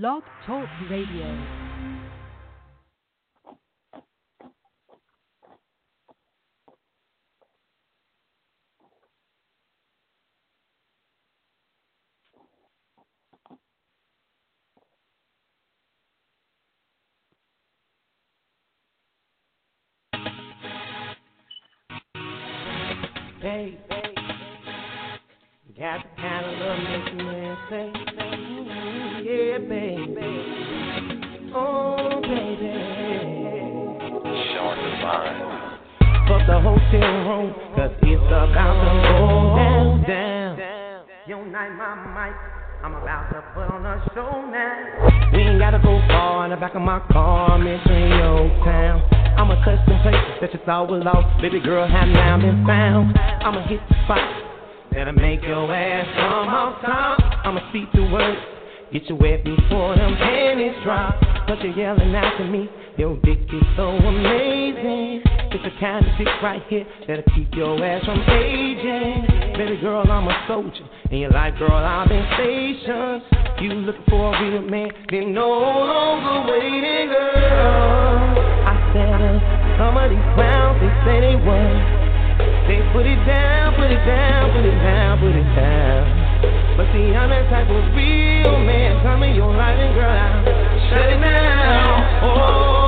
Blog Talk Radio. Baby, got the kind of love make you man say, baby. Oh, baby. Short. Fuck the hotel room, cause it's about to go down, night, my mic. I'm about to put on a show now. We ain't gotta go far in the back of my car, I'm entering your town. I'ma touch some places that you thought were lost. Baby girl, have now been found. I'ma hit the spot that'll make your ass come off top. I'ma speak the words, get you wet before them panties drop. But you're yelling out to me, your dick is so amazing. It's the kind of dick right here that'll keep your ass from aging. Baby girl, I'm a soldier. In your life, girl, I've been stationed. You looking for a real man, then no longer waiting, girl. I said, uh, some of these clowns, they say they won. They put it down, put it down, put it down, put it down. But see, I'm that type of real man. Come in your life and girl, I'll shut it down. Oh,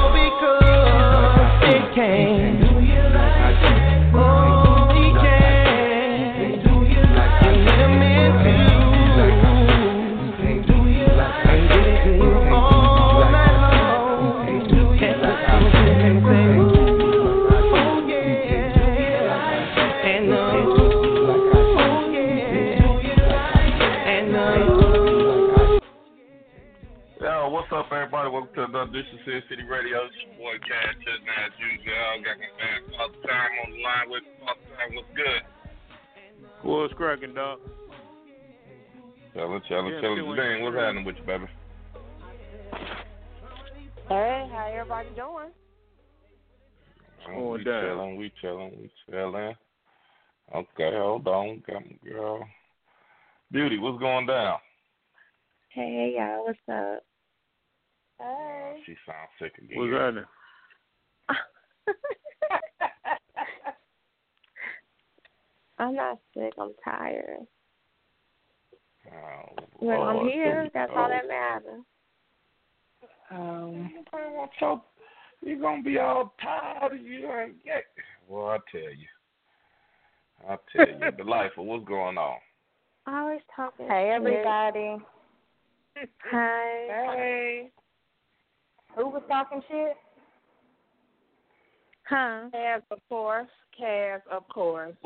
everybody? Welcome to another edition of Sin City Radio. It's your boy Cash Chestnut as usual. Got my man all the time on the line with all the time. What's good? What's cracking, dog? Chillin', chillin', Yeah, chillin'. still Dang, ain't what's happening with you, baby? Hey, how everybody doing? Going we down. chillin', we chillin', we chillin'. Okay, hold on. Got my girl. Beauty, what's going down? Hey, y'all, what's up? Hey. She sounds sick again. What's happening? I'm not sick. I'm tired. Oh, Well, Lord. I'm here. That's all Oh. that matters. Um, I want your, you're gonna be all tired. You ain't get. Well, I tell you, I tell you, the life of what's going on. I always talking. Hey everybody. Hi. Hey. Who was talking shit? Huh? Cass, of course. Cass, of course.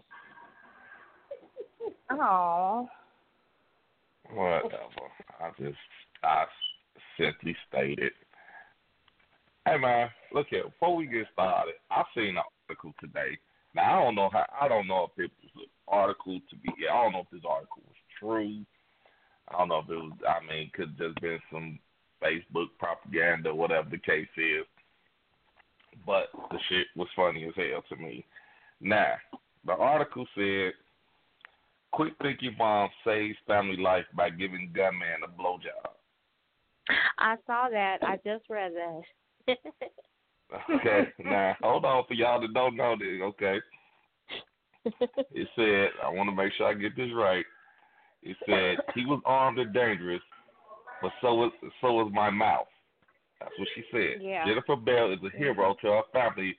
Oh. Whatever. I just, I simply stated. Hey man, look here. Before we get started, I seen an article today. Now I don't know how. I don't know if it was an article to be. I don't know if this article was true. I don't know if it was. I mean, it could have just been some Facebook propaganda, whatever the case is. But the shit was funny as hell to me. Now, the article said, "Quick thinking your mom saves family life by giving gunman a blowjob." I saw that. I just read that. Okay, now hold on for y'all that don't know this. Okay, it said I want to make sure I get this right. It said he was armed and dangerous, but so was so was my mouth. That's what she said. Yeah. Jennifer Bell is a hero to her family,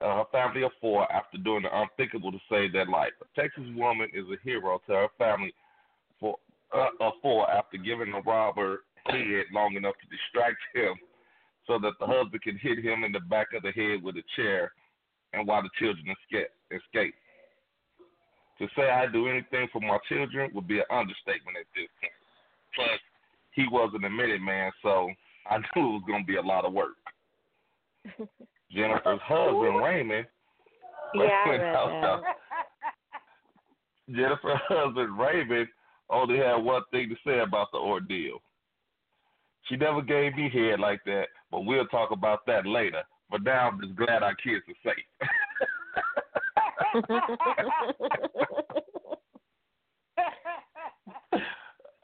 uh, her family of four after doing the unthinkable to save their life. A Texas woman is a hero to her family for uh, of four after giving a robber head long enough to distract him so that the husband can hit him in the back of the head with a chair and while the children escape. escape. To say I do anything for my children would be an understatement at this point. Plus, he wasn't a minute man, so I knew it was gonna be a lot of work. Jennifer's husband Raymond. Yeah, I read that. Jennifer's husband Raymond only had one thing to say about the ordeal. She never gave me head like that, but we'll talk about that later. But now I'm just glad our kids are safe.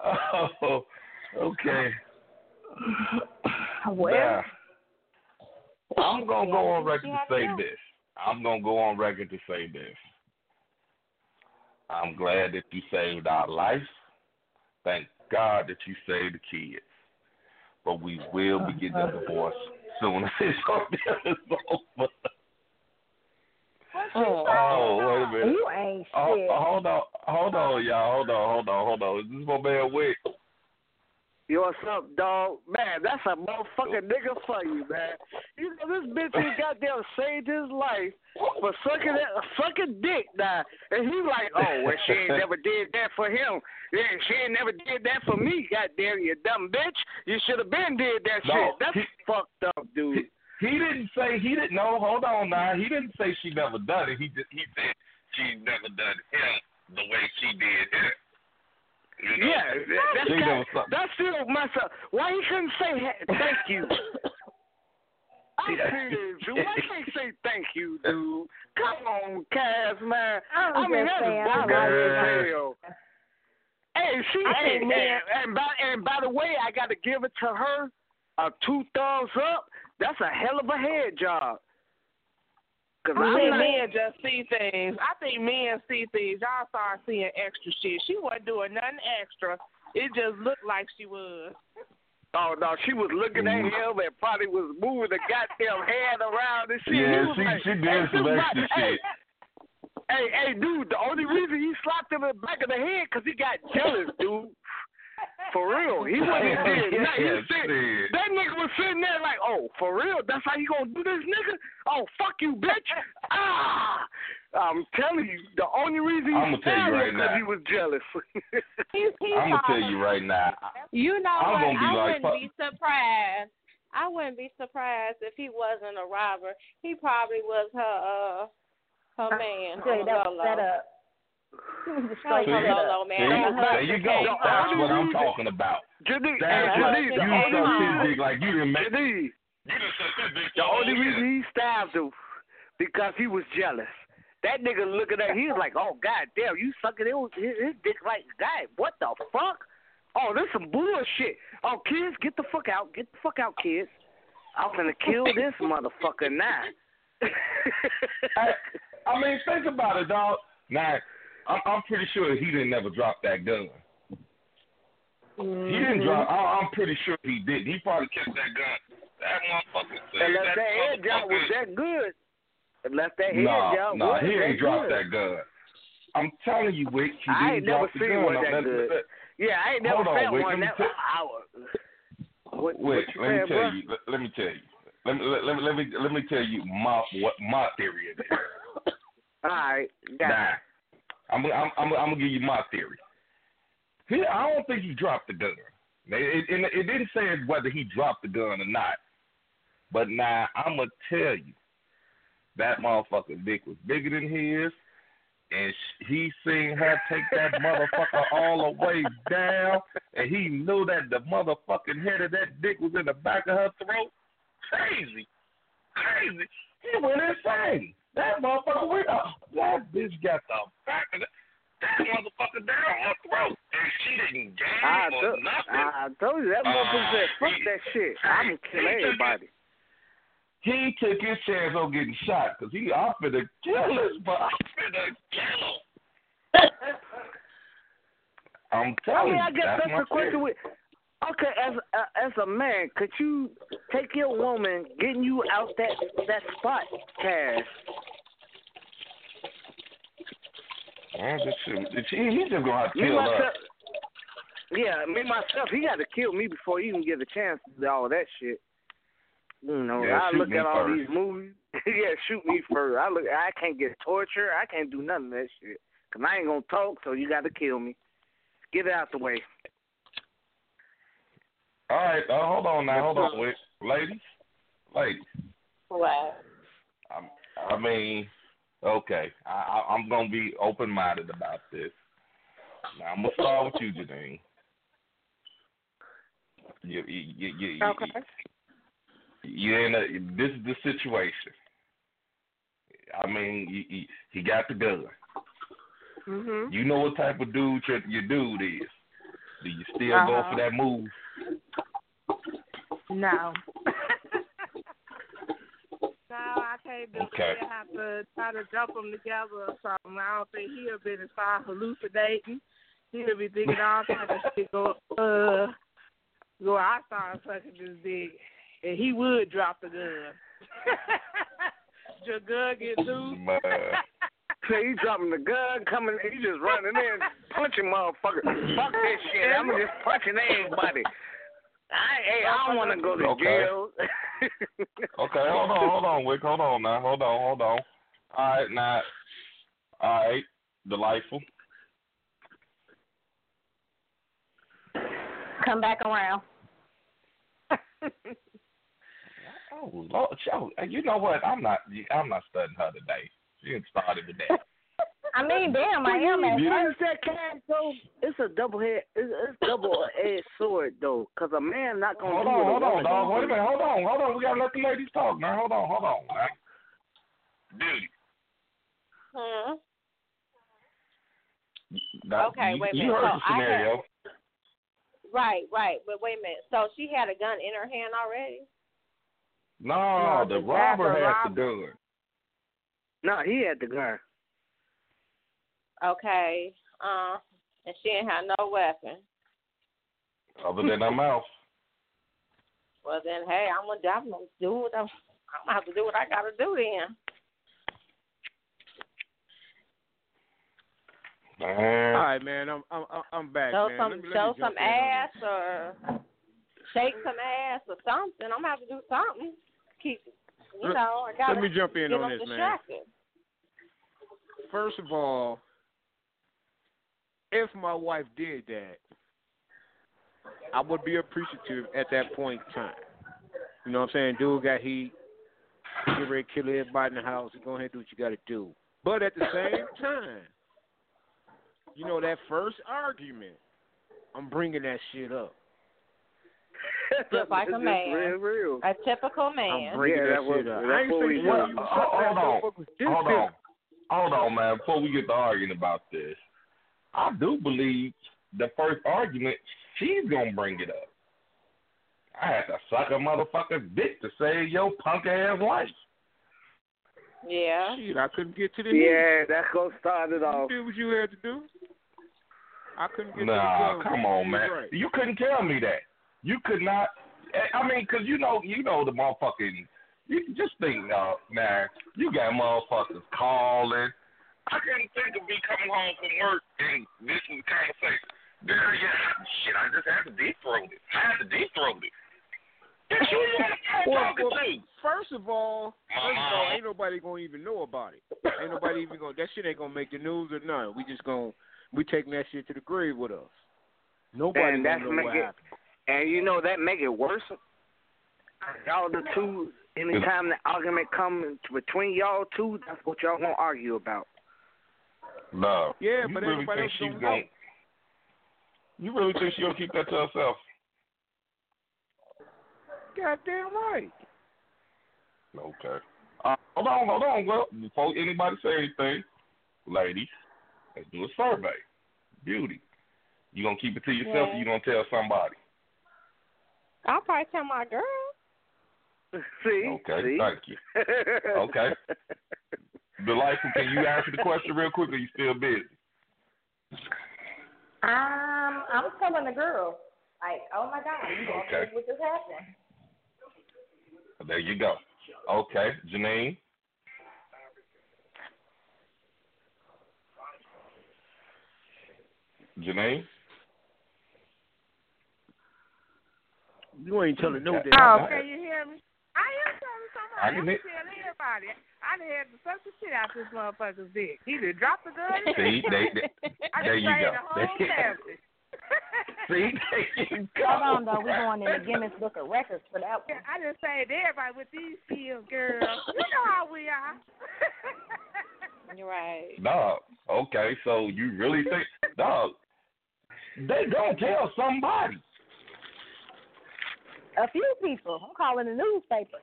oh, okay. Well, Now, I'm gonna go on record to say to. this. I'm gonna go on record to say this. I'm glad that you saved our life. Thank God that you saved the kids. But we will be getting a divorce soon as this is over. Oh, wait a minute. you ain't Oh, shit. hold on, hold on, y'all. Hold on, hold on, hold on. This is this my man Wick? Yo, what's up, dog? Man, that's a motherfucking nigga for you, man. You know this bitch he goddamn saved his life for sucking that, sucking dick now, and he like, oh, well, she ain't never did that for him. Yeah, she ain't never did that for me. Goddamn, you dumb bitch. You should have been did that No, shit. That's he- fucked up, dude. He didn't say he didn't know. Hold on now. He didn't say she never done it. He just he said she never done him the way she did him. You know? Yeah, that, that's She got, never that's still messed up. Why he couldn't say thank you? I'm serious, dude. Why can't say thank you, dude? Come on, Cass, man. I'm I mean, just that's saying, bogus as hell. Hey, she, I hey, think hey, man- and by and by the way, I got to give it to her. A two thumbs up. That's a hell of a head job. Cause I I'm think not, men just see things. I think men see things. Y'all start seeing extra shit. She wasn't doing nothing extra. It just looked like she was. Oh no, she was looking at mm-hmm. him and probably was moving the goddamn hand around and shit. Yeah, she like, she did hey, some extra hey, shit. Hey, hey, dude, the only reason he slapped him in the back of the head because he got jealous, dude. For real, he wasn't did. Yeah, nothing. He sit- shit. that nigga was sitting there like, oh, for real? That's how you gonna do this, nigga? Oh, fuck you, bitch! Ah, I'm telling you, the only reason he I'ma tell you right because now. he was jealous. I'm gonna tell you right now. You know I'm what? gonna be I like, wouldn't be surprised. I wouldn't be surprised if he wasn't a robber. He probably was her uh her man. Jay, on that was set up. He was a That straight was See? a set low up. man. See? Her There you go. came That's what I'm talking about. Janine, That's hey, what you the sucked only his reason, dick like you didn't make. Janine, You done sucked his dick The only reason he stabbed him because he was jealous. That nigga looking at he was like, oh god damn, you sucking his, his, his dick like God, what the fuck? Oh, this some bullshit. Oh, kids, get the fuck out, get the fuck out, kids. I'm gonna kill this motherfucker now. I, I mean, think about it, dog. Now, I'm, I'm pretty sure he didn't never drop that gun. He didn't Mm-hmm. drop. I, I'm pretty sure he did. He probably kept that gun. That motherfucker said Unless that, that head job was that good. Unless that head Nah, job nah, was he ain't dropped good. that gun. I'm telling you, Wick, he I didn't ain't never drop seen gun. one that good. Yeah, I ain't never Hold on, felt Wick, one that tell- I was. What, Wait, what let me tell bro? you. Let, let me tell you. Let me let, let me let me let me tell you my what my theory is. All right, got Nah, it. I'm I'm I'm I'm gonna give you my theory. He, I don't think he dropped the gun. It, it, it didn't say whether he dropped the gun or not. But now I'm gonna tell you, that motherfucker dick was bigger than his, and he seen her take that motherfucker all the way down, and he knew that the motherfucking head of that dick was in the back of her throat. Crazy, crazy. He went insane. That motherfucker went up. That bitch got the back of the that motherfucker down her throat, and she didn't I, or told, nothing. I told you that motherfucker said, Uh, "Fuck he- that shit. I'm gonna kill everybody." He took his chance on getting shot because he I'm finna kill this, but I'm finna kill him. I'm telling you, I guess that's, that's, the question. With, okay, as uh, as a man, could you take your woman getting you out that that spot, Cash? Man, this shit, he, he's just gonna have to Me kill her. myself. Yeah, me myself. He got to kill me before he can get a chance to do all that shit. You know, Yeah, I look at all first. these movies. yeah, shoot me first. I look. I can't get torture. I can't do none of that shit. Cause I ain't gonna talk. So you got to kill me. Get it out the way. Right, uh, hold on now, hold on, wait, ladies, ladies. What? I, I mean, okay, I, I, I'm gonna be open minded about this. Now I'm gonna start with you, Janine. You, you, you, you, Okay. you in a, this is the situation. I mean, you, you, he got the gun. Mhm. You know what type of dude your, your dude is. Do you still go Uh-huh. for that move? No. no, I can't do Okay. it. I have to try to jump them together or something. I don't think he'll be to start hallucinating. He'll be thinking all kinds of shit. Go, uh, go. I started sucking this dick, and he would drop the gun. Your gun get loose. Man. So he dropping the gun, coming, he just running in, punching motherfucker. Fuck this shit. I'm just punching everybody. I, hey, I don't want to go to Okay. jail. Okay, hold on, hold on, Wick, hold on now, hold on, hold on. All right, now, all right, delightful. Come back around. Oh, Lord, yo, you know what? I'm not, I'm not studying her today. She didn't started with that. I mean, damn, I am at You work. understand, Cass, though? It's a double head, it's, it's double edged sword, though, because a man not gonna Hold on, what a hold on, dog. Wait a minute, hold on, hold on. We gotta let the ladies talk now. Hold on, hold on. Now. Dude, Hmm. now, Okay, you, wait a minute. you heard So the I scenario. Right, right. But wait a minute. So she had a gun in her hand already? No, No, the the robber had robbed- the gun. No, he had the gun. Okay. Uh, and she ain't had no weapon. Other than her mouth. Well then, hey, I'm gonna, I'm gonna do what I'm. I'm gonna have to do what I gotta do then. Man. All right, man. I'm I'm I'm back, show man. some, Let me- let show jump some in ass or shake some ass or something. I'm gonna have to do something. Keep, you Let- know, I gotta let me jump in get on them this, man. distracted. First of all, if my wife did that, I would be appreciative at that point in time. You know what I'm saying? Dude got heat. Get ready to kill everybody in the house. Go ahead and do what you got to do. But at the same time, you know that first argument, I'm bringing that shit up. Just like a It's just man. Real, real. A typical I'm man. bringing Yeah, that, that was- shit up. that's I ain't what we you do. Well, hold on. Hold on. Hold on, man. Before we get to arguing about this, I do believe the first argument, she's going to bring it up. I had to suck a motherfucker's dick to save your punk ass life. Yeah. Shit, I couldn't get to the Yeah, that's gonna start it You off. did what you had to do. I couldn't get to the Nah, come on, man. right. You couldn't tell me that. You could not. I mean, 'cause you know, you know the motherfucking. You just think, uh, man, you got motherfuckers calling. I couldn't think of me coming home from work and this was the conversation. There, yeah, shit, I just had to deep throat it. I had to deep throat it. Bitch, who you on the Well, talking well, first of all, first of all, Uh-huh. ain't nobody gonna even know about it. Ain't nobody even gonna. That shit ain't gonna make the news or nothing. We just gonna we taking that shit to the grave with us. Nobody And gonna that's know make what it- happened. And you know that make it worse. Y'all the two. Anytime the argument comes between y'all two, that's what y'all gonna argue about. No. Yeah, you but really everybody think she's don't gonna? know. You really think she'll keep that to herself? Goddamn right. Okay. Uh, hold on, hold on. Well, before anybody say anything, ladies, let's do a survey. Beauty. You gonna keep it to yourself, or Yeah. you gonna tell somebody? I'll probably tell my girl. See? Okay, See? thank you. Okay. Delightful, can you answer the question real quick, or you still busy? Um, I'm telling the girl, like, oh my God, you don't Okay. think what just happened? There you go. Okay, Janine. Janine. You ain't telling no Okay. damn. Oh, can you hear me? I am telling I didn't I'm hear- telling everybody. I done had to suck the shit out of this motherfucker's dick. He done dropped the gun. See, they, everything. they, I there just you go. the whole There- family. See, there you go. Hold on, though. We're going in the Guinness Book of Records for that one. I just say to everybody with these skills, girl. You know how we are. You're right. Dog. Okay, so you really think, dog? They gonna tell somebody. A few people. I'm calling the newspaper.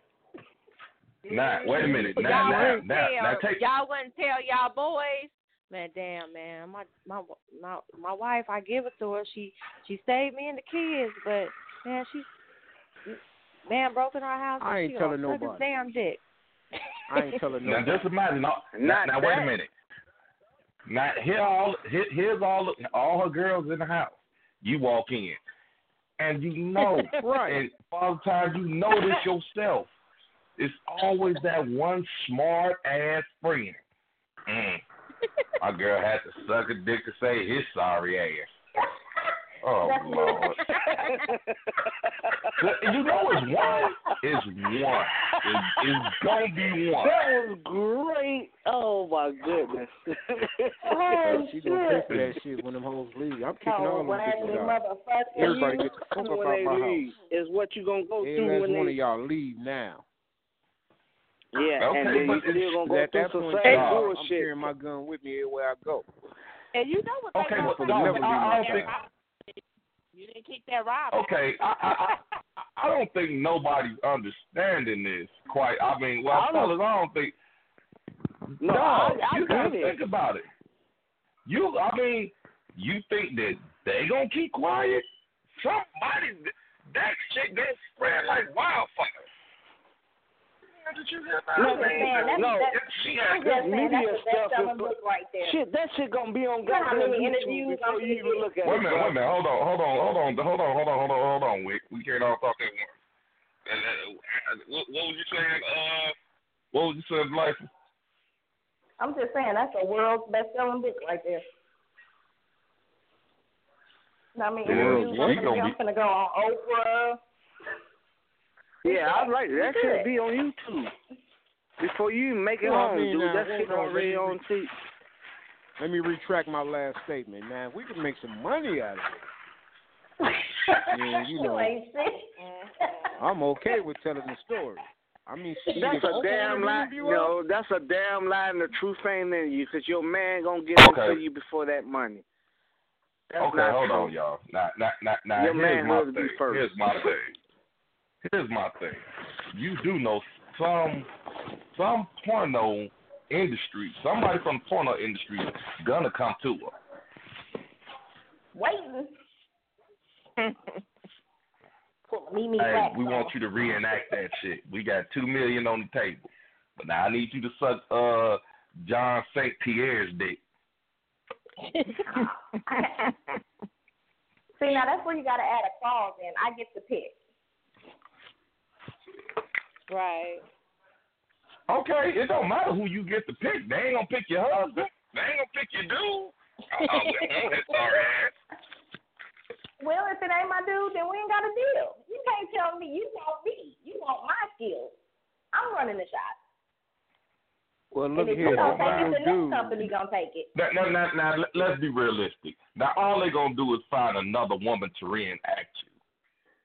Nah, wait a minute. Y'all Now, now, wouldn't now, tell. now, take. y'all wouldn't tell y'all boys. Man, damn, man, my my my my wife, I give it to her. She she saved me and the kids, but man, she man broke in our house. I ain't she telling gonna his nobody. damn dick. I ain't telling nobody. Now just imagine. Now, Not now wait a minute. Now here all here, here's all all her girls in the house. You walk in, and you know, Right. and all the time you know this yourself. It's always that one smart ass friend. Mm. My girl had to suck a dick to say his sorry ass. Oh Lord. You know it's one. It's one. It's, it's gonna be one. That was great. Oh my goodness. Oh, she gonna pay for that shit when them hoes leave. I'm kicking all Oh, them when bitches out. motherfucker. Everybody get the fuck up out they my house. leave is what you gonna go Every through when one they of y'all leave now. Yeah, Okay, and then but you still gonna go At through that point, society I'm bullshit. carrying my gun with me everywhere I go. And you know what Okay, they but gonna no, never say? leave my I, I don't think. You didn't kick that robber. Okay, I, I, I, I don't think nobody's understanding this quite. I mean, well, I don't- fellas, I don't think. No, no, I, I you gotta get it. think about it. You, I mean, you think that they gonna keep quiet? Somebody, that shit gonna spread like wildfire. Did you hear about No, it? man, that's, No, that's, She I'm had just saying media that's the stuff best selling is- book right there. Shit, that shit gonna be on You know goddamn YouTube interviews before you even look at Wait a minute, bro. wait a minute. Hold on, hold on, hold on, hold on, hold on, hold on, hold on, Wick. We can't all talk at once. Uh, uh, what, what was you saying? Uh, what was you saying, life? I'm just saying that's the world's best selling book right there. I mean, Yeah, interviews, she I'm gonna gonna, be- I'm gonna go on Oprah. Yeah, I like that. That should be on YouTube. Before you even make it Well, I home, mean, dude. now, that shit on, already let me on TV. Let me retract my last statement. man. we can make some money out of it, Yeah, you know. I'm okay with telling the story. I mean, shit, That's a Oprah damn lie. interview us, No, that's a damn lie, and the truth ain't in you, cause your man gonna get Okay. into you before that money. That's Okay, hold true. on, y'all. Now, now, now, now Your here's my manhood be thing. first. Here's my thing. Here's my thing. You do know some some porno industry, somebody from the porno industry gonna come to her. Waiting. Pull a Mimi Hey, Wax we on. want you to reenact that shit. We got two million on the table. But now I need you to suck uh John St. Pierre's dick. See, now that's where you gotta add a clause in. I get to pick. Right. Okay, it don't matter who you get to pick. They ain't gonna pick your husband. They ain't gonna pick your dude. Oh, oh that sorry ass. Well, if it ain't my dude, then we ain't got a deal. You can't tell me you want me. You want my skills. I'm running the shot. well, And look if here, you don't take it, the was next company gonna take it. Now, now, now, now, let- let's be realistic. Now, all they gonna do is find another woman to reenact you.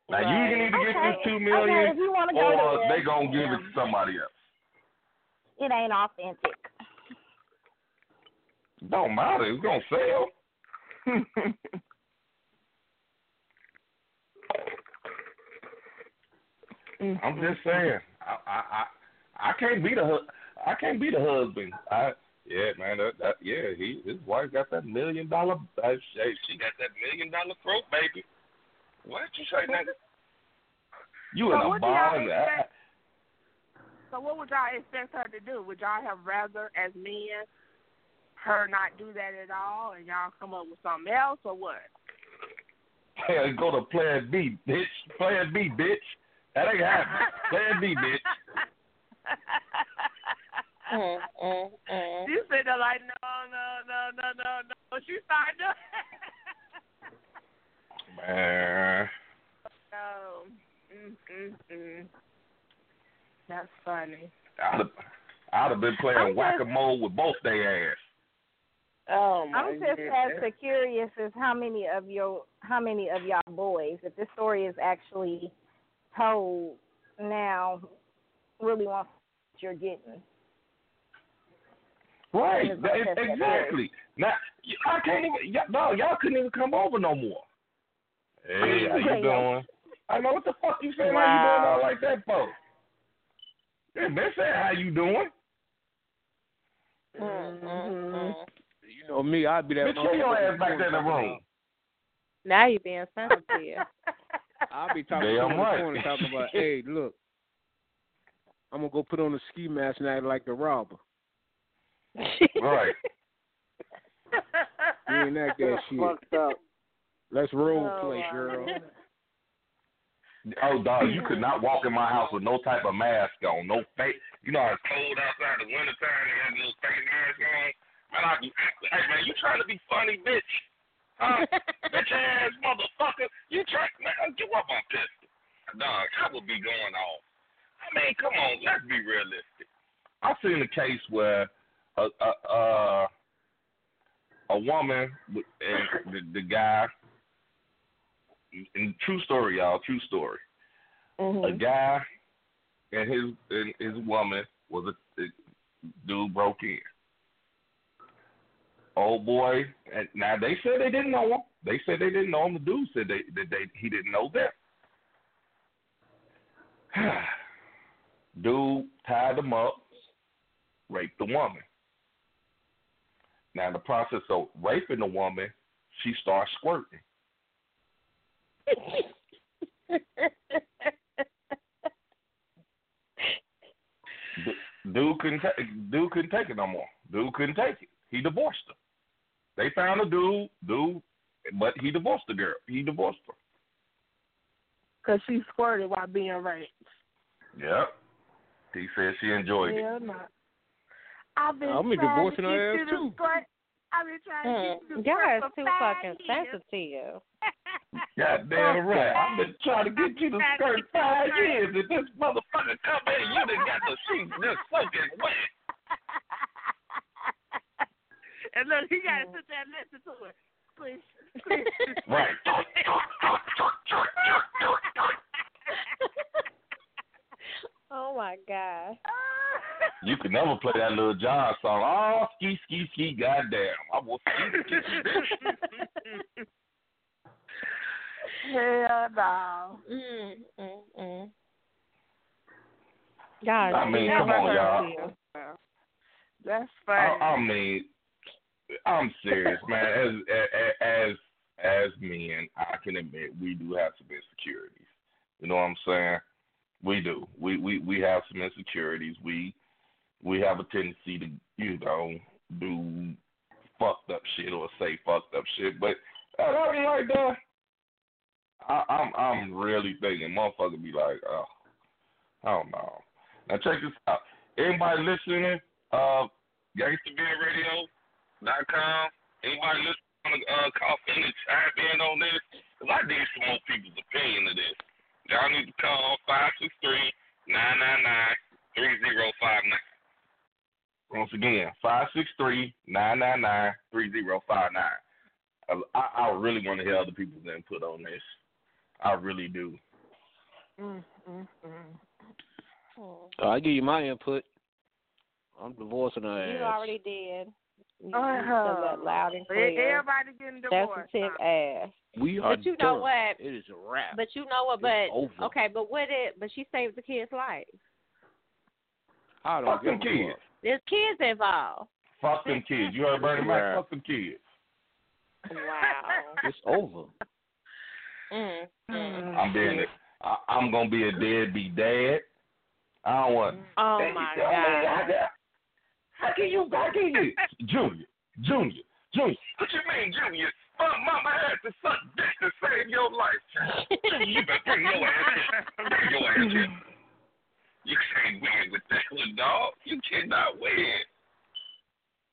Now, you can either get Okay. this two Okay, million, go or there, they gonna give it to somebody else. It ain't authentic. Don't matter. It's gonna sell. I'm just saying. I, I, I, I can't be the, I can't be the husband. I, yeah, man. That, that, yeah, he, his wife got that million dollar. Uh, she got that million dollar throat, baby. What you say, nigga? You in So a what do expect? So what would y'all expect her to do? Would y'all have rather, as men, her not do that at all, and y'all come up with something else, or what? Hell, go to Plan B, bitch. Plan B, bitch. That ain't happening. Plan B, bitch. Mm, mm, mm. You sit there like, no, no, no, no, no, no. She started doing. Man. no. Mm, mm, mm. That's funny. I'd have, I'd have been playing whack a mole with both their ass. Oh my I'm just goodness. as curious as how many of your how many of y'all boys, if this story is actually told now, really want what you're getting. Right, It's that- like that, exactly. Now, I can't even. Y'all, no, y'all couldn't even come over no more. Hey, how you doing? I know what the fuck you saying. How you doing all like that for? Yeah, they say how you doing. Mm-hmm. You know me, I'd be that. Bitch, get your ass back there in the room. Now you being sensitive. I'll be talking Damn to him the right. corner talking about, hey, look, I'm gonna go put on a ski mask and act like the robber. Right. You ain't that that shit. Fucked up. Let's role Oh, play, girl. Oh, dog, you could not walk in my house with no type of mask on, no face. You know, it's cold outside the wintertime, and have no face mask on. Man, I be, acting. hey, man, you trying to be funny, bitch? Huh? bitch ass motherfucker. You try, man, give up on pistol. Dog, I would be going off. I mean, come on, let's be realistic. I've seen a case where a a a, a woman and the, the guy. And true story, y'all. True story. Mm-hmm. A guy and his and his woman was a, a dude broke in. Old boy, and now they said they didn't know him. They said they didn't know him. The dude said they that they he didn't know them. dude tied them up, raped the woman. Now in the process of raping the woman, she starts squirting. Du- Dude couldn't ta- dude couldn't take it no more. Dude couldn't take it. He divorced her. They found a dude, dude, but he divorced the girl. He divorced her. Because she squirted while being raped. Yep. He said she enjoyed it. Hell no. I've been I'm trying divorcing to her get ass you too. to squirt. I've been trying to get you to y'all squirt is too fucking years. sensitive. Goddamn right. I've been trying to get you to skirt five years, and this motherfucker come in, you done got the sheets just soaking wet. and look, he got to mm. sit there and listen to it. Please, please. Right. oh my god. You could never play that Lil Jon song. Oh, ski, ski, ski, goddamn. I will ski, ski, ski, bitch. Hell no. Mm, mm, mm. God, I mean, come on, y'all. of you. That's I. I mean, I'm serious, man. As as as as men, I can admit we do have some insecurities. You know what I'm saying? We do. We we we have some insecurities. We we have a tendency to you know do fucked up shit or say fucked up shit. But uh, I mean, like I, I'm I'm really thinking motherfucker be like, oh, I don't know. Now check this out. Anybody listening? Uh, GangsterBeerRadio.com. Anybody listening uh, call in and chime in on this? Because I need some more people's opinion of this. Y'all need to call 563 999 3059. Once again, 563 999 3059. I, I really want to hear other people's input on this. I really do. Mm, mm, mm. Oh. Uh, I give you my input. I'm divorcing her You ass. already did. You, you Uh-huh. said that loud and clear. Everybody getting divorced. Sensitive ass. We are But you know what? It is a wrap. But you know what? But It's over. okay, but what it? But she saved the kid's life. I don't Fuck give them kids. fuck. There's kids involved. Fuck them kids. You heard Bernie Mac? Right. Fuck them kids. Wow. It's over. mm, mm. I'm being. I, I'm gonna be a deadbeat dad. I don't want. Oh Hey, my you tell me god. How, can you? How can you? Junior, Junior, Junior. What you mean, Junior? My mama had to suck dick to save your life. Junior, you better bring your ass in. Bring your ass in. You can't win with that one, dog. You cannot win.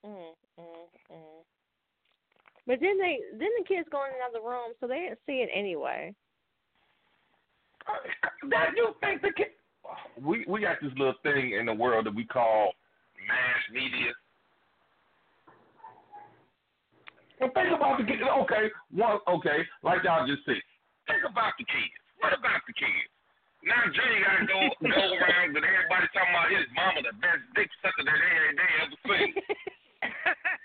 Mm, mm, mm. But then they then the kids go in another room, so they didn't see it anyway. That you think the kid? We we got this little thing in the world that we call mass media. And think about the kids. Okay, one. Okay, like y'all just said. Think about the kids. What about the kids? Now Jay got to go go around with everybody talking about his mama the best dick sucker that they they ever seen.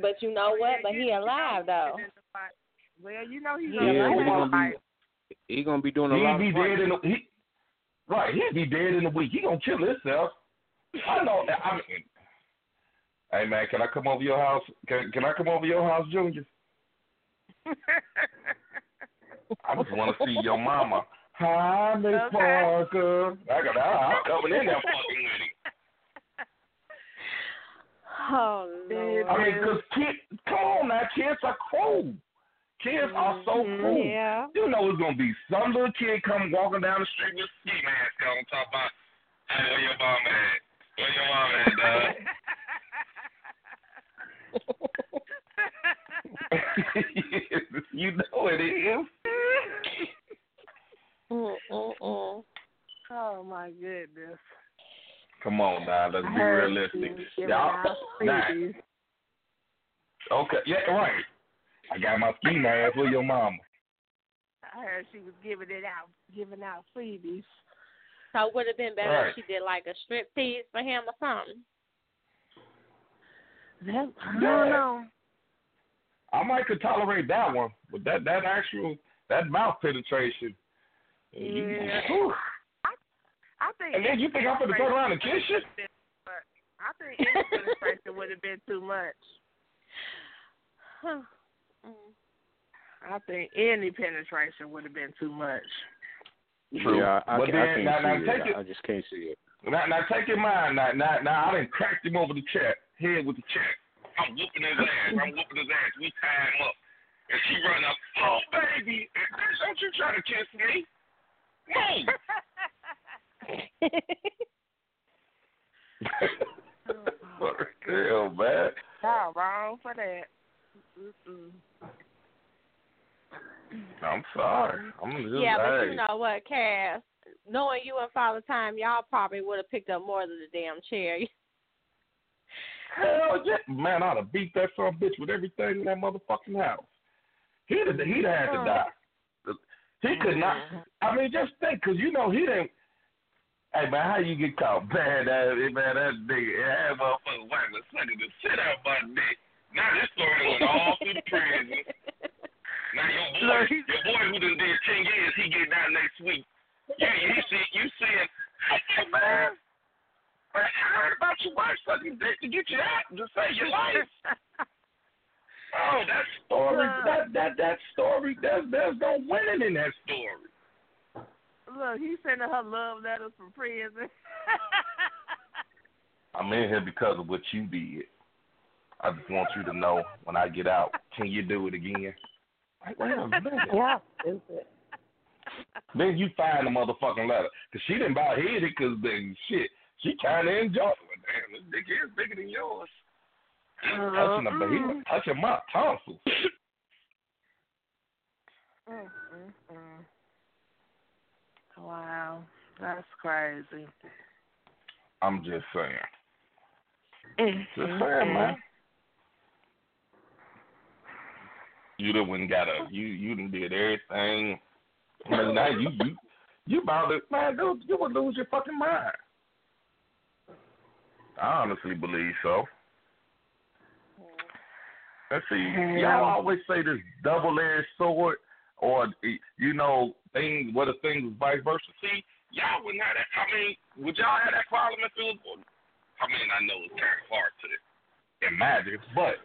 But you know what? But he alive though. Well, you know he's Yeah, Yeah, but but he he gonna be he gonna be doing a lot He'd of be dead in a, he, right. He'd be dead in a week. He gonna kill himself. I know. I mean, hey man, can I come over your house? Can Can I come over your house, Junior? I just want to see your mama. Hi, Miss Okay. Parker. I got. I'm coming in there fucking with him. Oh Lord. I mean, cause kids, come on now, kids are cool. Kids are so Mhm, cool. yeah. You know it's gonna be some little kid come walking down the street with a ski mask on, talk about, hey, where your mom at? Where your mom at, dog? you know it is. Mm, mm, mm. Oh my goodness. Come on now, let's be I heard realistic. she Y'all, out okay, yeah, right. I got my ski mask with your mama. I heard she was giving it out, giving out freebies. So it would have been better Right. if she did like a strip tease for him or something. That, I don't know. I might could tolerate that one, but that that actual that mouth penetration. Yeah. whew. I think. And then you think I'm gonna turn around and kiss you? I think any penetration would have been too much. Huh. Mm. I think any penetration would have been too much. True. Yeah, I, But can, I then- can't now- now see take it. it- I just can't see it. Now, now take in mind, now, now, now I done cracked him over the chest, head with the chest. I'm whooping his ass. I'm whooping his ass. We tie him up, and she run up. Oh baby, bitch, don't you try to kiss me? Move. What the hell, man? Y'all wrong for that. Mm-mm. I'm sorry. I'm just yeah, but hey. you know what, Cass? Knowing you and Father Time, y'all probably would have picked up more than the damn chair. Hell yeah, man! I'd have beat that son of a bitch with everything in that motherfucking house. He'd have, he'd have had to Oh. die. He could not. Mm-hmm. I mean, just think, cause you know he didn't. Hey man, how you get caught? Man, that man, that nigga, that motherfucker wife was sucking the shit out my dick. Now this story went all through the prison. Now your boy, your boy who done did ten years, he getting out next week. Yeah, you see, you seeing, hey man, man, I heard about your wife sucking dick to get you out to save your life. Oh, that story, that that that story, there's there's no winning in that story. Look, he's sending her love letters from prison. I'm in here because of what you did. I just want you to know when I get out, can you do it again? Like, wait a minute. yeah, stupid. Then you find the motherfucking letter. Because she didn't about hit it because then shit, she kind of enjoyed it. Damn, this dick is bigger than yours. He was touching, the, he was touching my tonsils. Mm, mm, mm. Wow, that's crazy. I'm just saying. Mm, Just saying, man. You done went got a you you done did everything. I mean, now you you you about to man, dude, you would lose your fucking mind. I honestly believe so. Let's see, y'all always say this double edged sword or you know, things what if things was vice versa. See, y'all wouldn't have that I mean, would y'all have that problem if it was I mean, I know it's kind of hard to imagine, but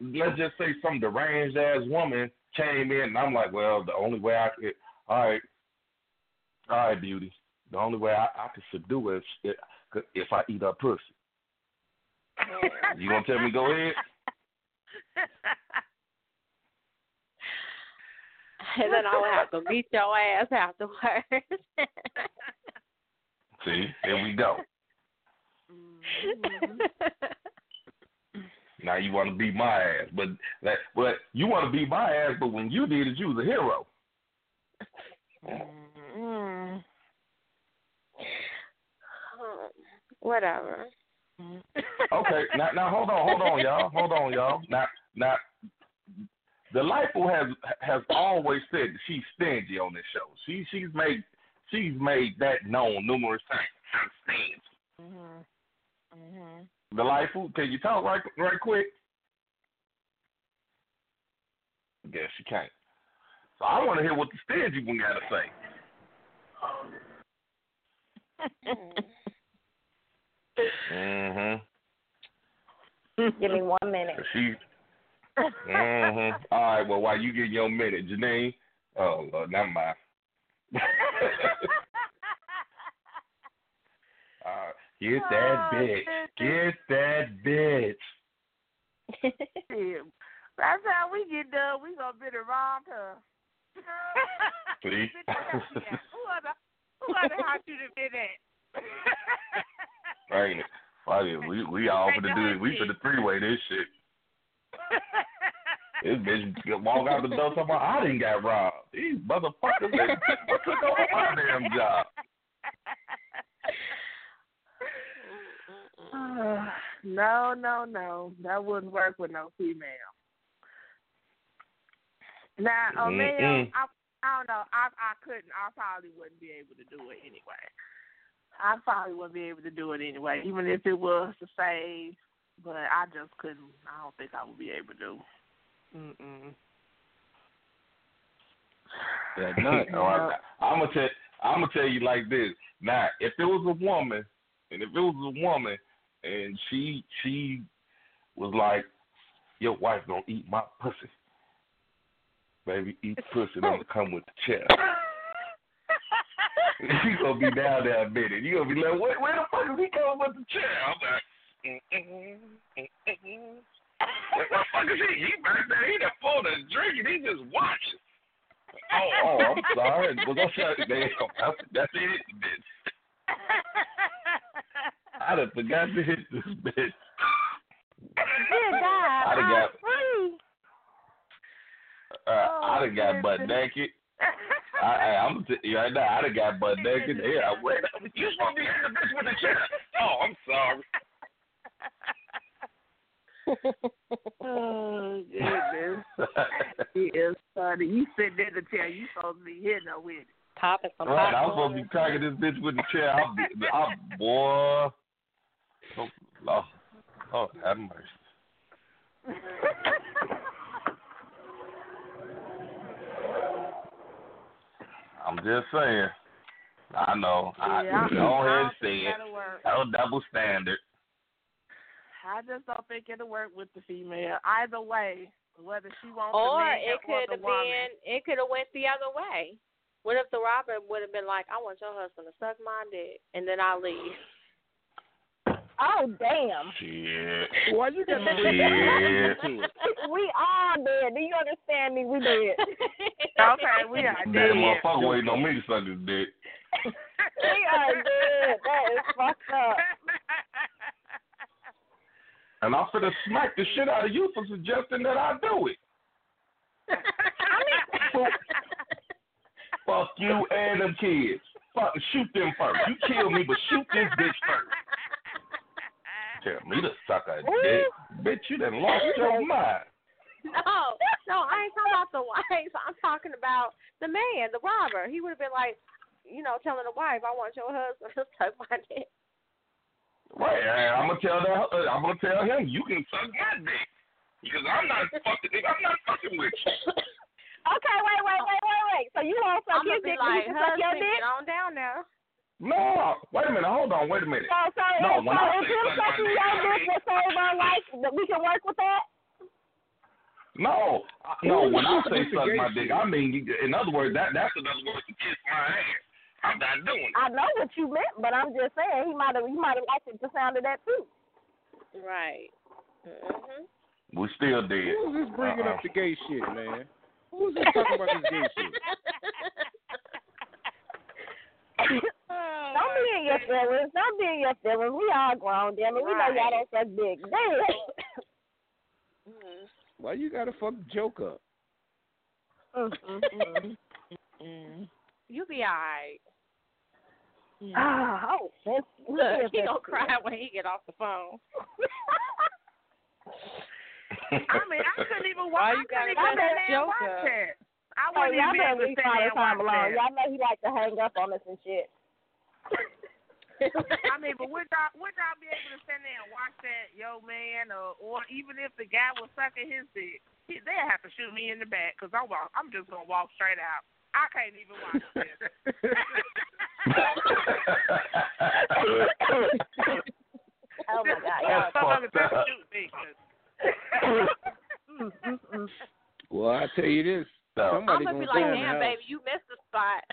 let's just say some deranged ass woman came in, and I'm like, well, the only way I could, all right, all right, beauty, the only way I, I could subdue her is if, if I eat her pussy. You gonna tell me go ahead? and then I'll have to beat your ass afterwards. See, here we go. Now you want to beat my ass, but that, but you want to beat my ass, but when you did it, you was a hero. mm. Whatever. okay, now now hold on, hold on, y'all, hold on, y'all. Now now, the Delightful has has always said that she's stingy on this show. She she's made she's made that known numerous times. She's stingy. Mhm. Mhm. Delightful, can you talk right right quick? Guess you can't. So I want to hear what the stingy one got to say. Mhm. Give me one minute. She. Mhm. All right. Well, while you get your minute, Janine. Oh, Lord, never mind. uh, get that bitch. Get that bitch. By the time we get done, we gonna be around her. See? who other who other house you done been at? Fuck it. We we all for the do it. We for the three way this shit. This bitch walk out the door talking about I didn't get robbed. These motherfuckers they took over my damn job. no, no, no. That wouldn't work with no female. Now, a male, Mm-mm. I, I don't know. I I couldn't. I probably wouldn't be able to do it anyway. I probably wouldn't be able to do it anyway, even if it was to save. But I just couldn't. I don't think I would be able to. Mm-mm. Yeah, no, I, I'm gonna tell I'm gonna tell you like this. Now, if it was a woman, and if it was a woman, and she she was like, "Your wife gonna eat my pussy," baby, eat pussy don't come with the check. you gonna be down there a minute. You gonna be like, "Where, where the fuck is he coming with the check?" I'm like. "What the fuck is he? He back there. He done pulled a drink and he just watching." Oh, oh, I'm sorry. Was I shut Damn, that's, that's it, bitch. I done forgot to hit this bitch. Good God, I done I'm got- free. Uh, I done got butt naked. I, I, I'm gonna tell you right now. I done got butt naked. Yeah, wait. You supposed to be hitting the bitch with the chair. Oh, I'm sorry. oh goodness. He is funny. You sit there to tell you supposed to be hitting her with it. Popping some Right, I was supposed to be cracking this bitch with the chair. I'll be, I, boy. Oh, Lord, oh, have mercy. I'm just saying. I know. Yeah, I- go I ahead and don't say think it. that'll. No double standard. I just don't think it'll work with the female. Either way, whether she wants the Or man it could have been, it could have went the other way. What if the robber would have been like, "I want your husband to suck my dick, and then I'll leave." Oh damn. Shit. Why you got Shit. we all dead. Do you understand me? We dead. Okay, we are That dead. motherfucker waiting on me to suck his dick. we are dead. That is fucked up. And I'm finna smack the shit out of you for suggesting that I do it. Fuck you and them kids. Fuck, shoot them first. You kill me, but shoot this bitch first. Tell me to suck a dick. Bitch, you done lost your mind. No, no, I ain't talking about the wife. I'm talking about the man, the robber. He would have been like, you know, telling the wife, "I want your husband to suck my dick." Right, and I'm gonna tell that. uh, I'm gonna tell him you can suck my dick because I'm not fucking. I'm not fucking with you. Okay, wait, wait, wait, wait, wait. So you won't suck I'm his dick, but like, you can suck your dick? get on down now." No, wait a minute. Hold on. Wait a minute. So, so, No, if, when so I if him suck sucking your I dick mean- will save our life, that we can work with that? No, I- no. When I say That's suck my dick, I mean, in other words, that that's another word to kiss my ass. I'm not doing it. I know what you meant, but I'm just saying he might have he might have liked it the sound of that too. Right. Mhm. We still dead. Who's this bringing Uh-uh. up the gay shit, man? Who's this talking about this gay shit? don't be in your feelings. Don't be in your feelings. We all grown, damn it. We know y'all don't suck dick. Damn. Why you gotta fuck joke up? Mm, mm, mm. You be alright. Ah, oh, sensitive. Look, he gonna cry when he get off the phone. I mean, I couldn't even Why watch. you I couldn't even stand that joke watch up? that. I Oh, wouldn't y'all even be better able to leave stand Father there and time watch alone. Y'all know he like to hang up on us and shit. I mean, but would y'all would y'all be able to stand there and watch that, yo man, or or even if the guy was sucking his dick, he, they'd have to shoot me in the back because I'm walk, I'm just gonna walk straight out. I can't even watch this. Oh my God, Just y'all. motherfuckers have to shoot me. 'cause- Well, I tell you this. So- Somebody I'm gonna be gonna like, die in the damn, baby, you missed the spot.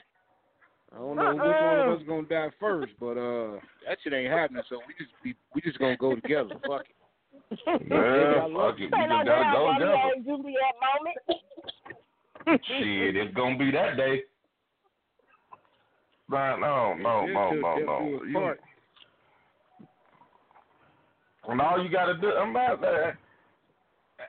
I don't know which one of us gonna die first, but uh, that shit ain't happening. So we just be, we just gonna go together. Fuck it. Yeah, fuck it. We Say no just gotta damn go together. Juliet moment. Shit, it's gonna be that day. Nah, no, no, no, no, no. You, and all you gotta do, I'm not that.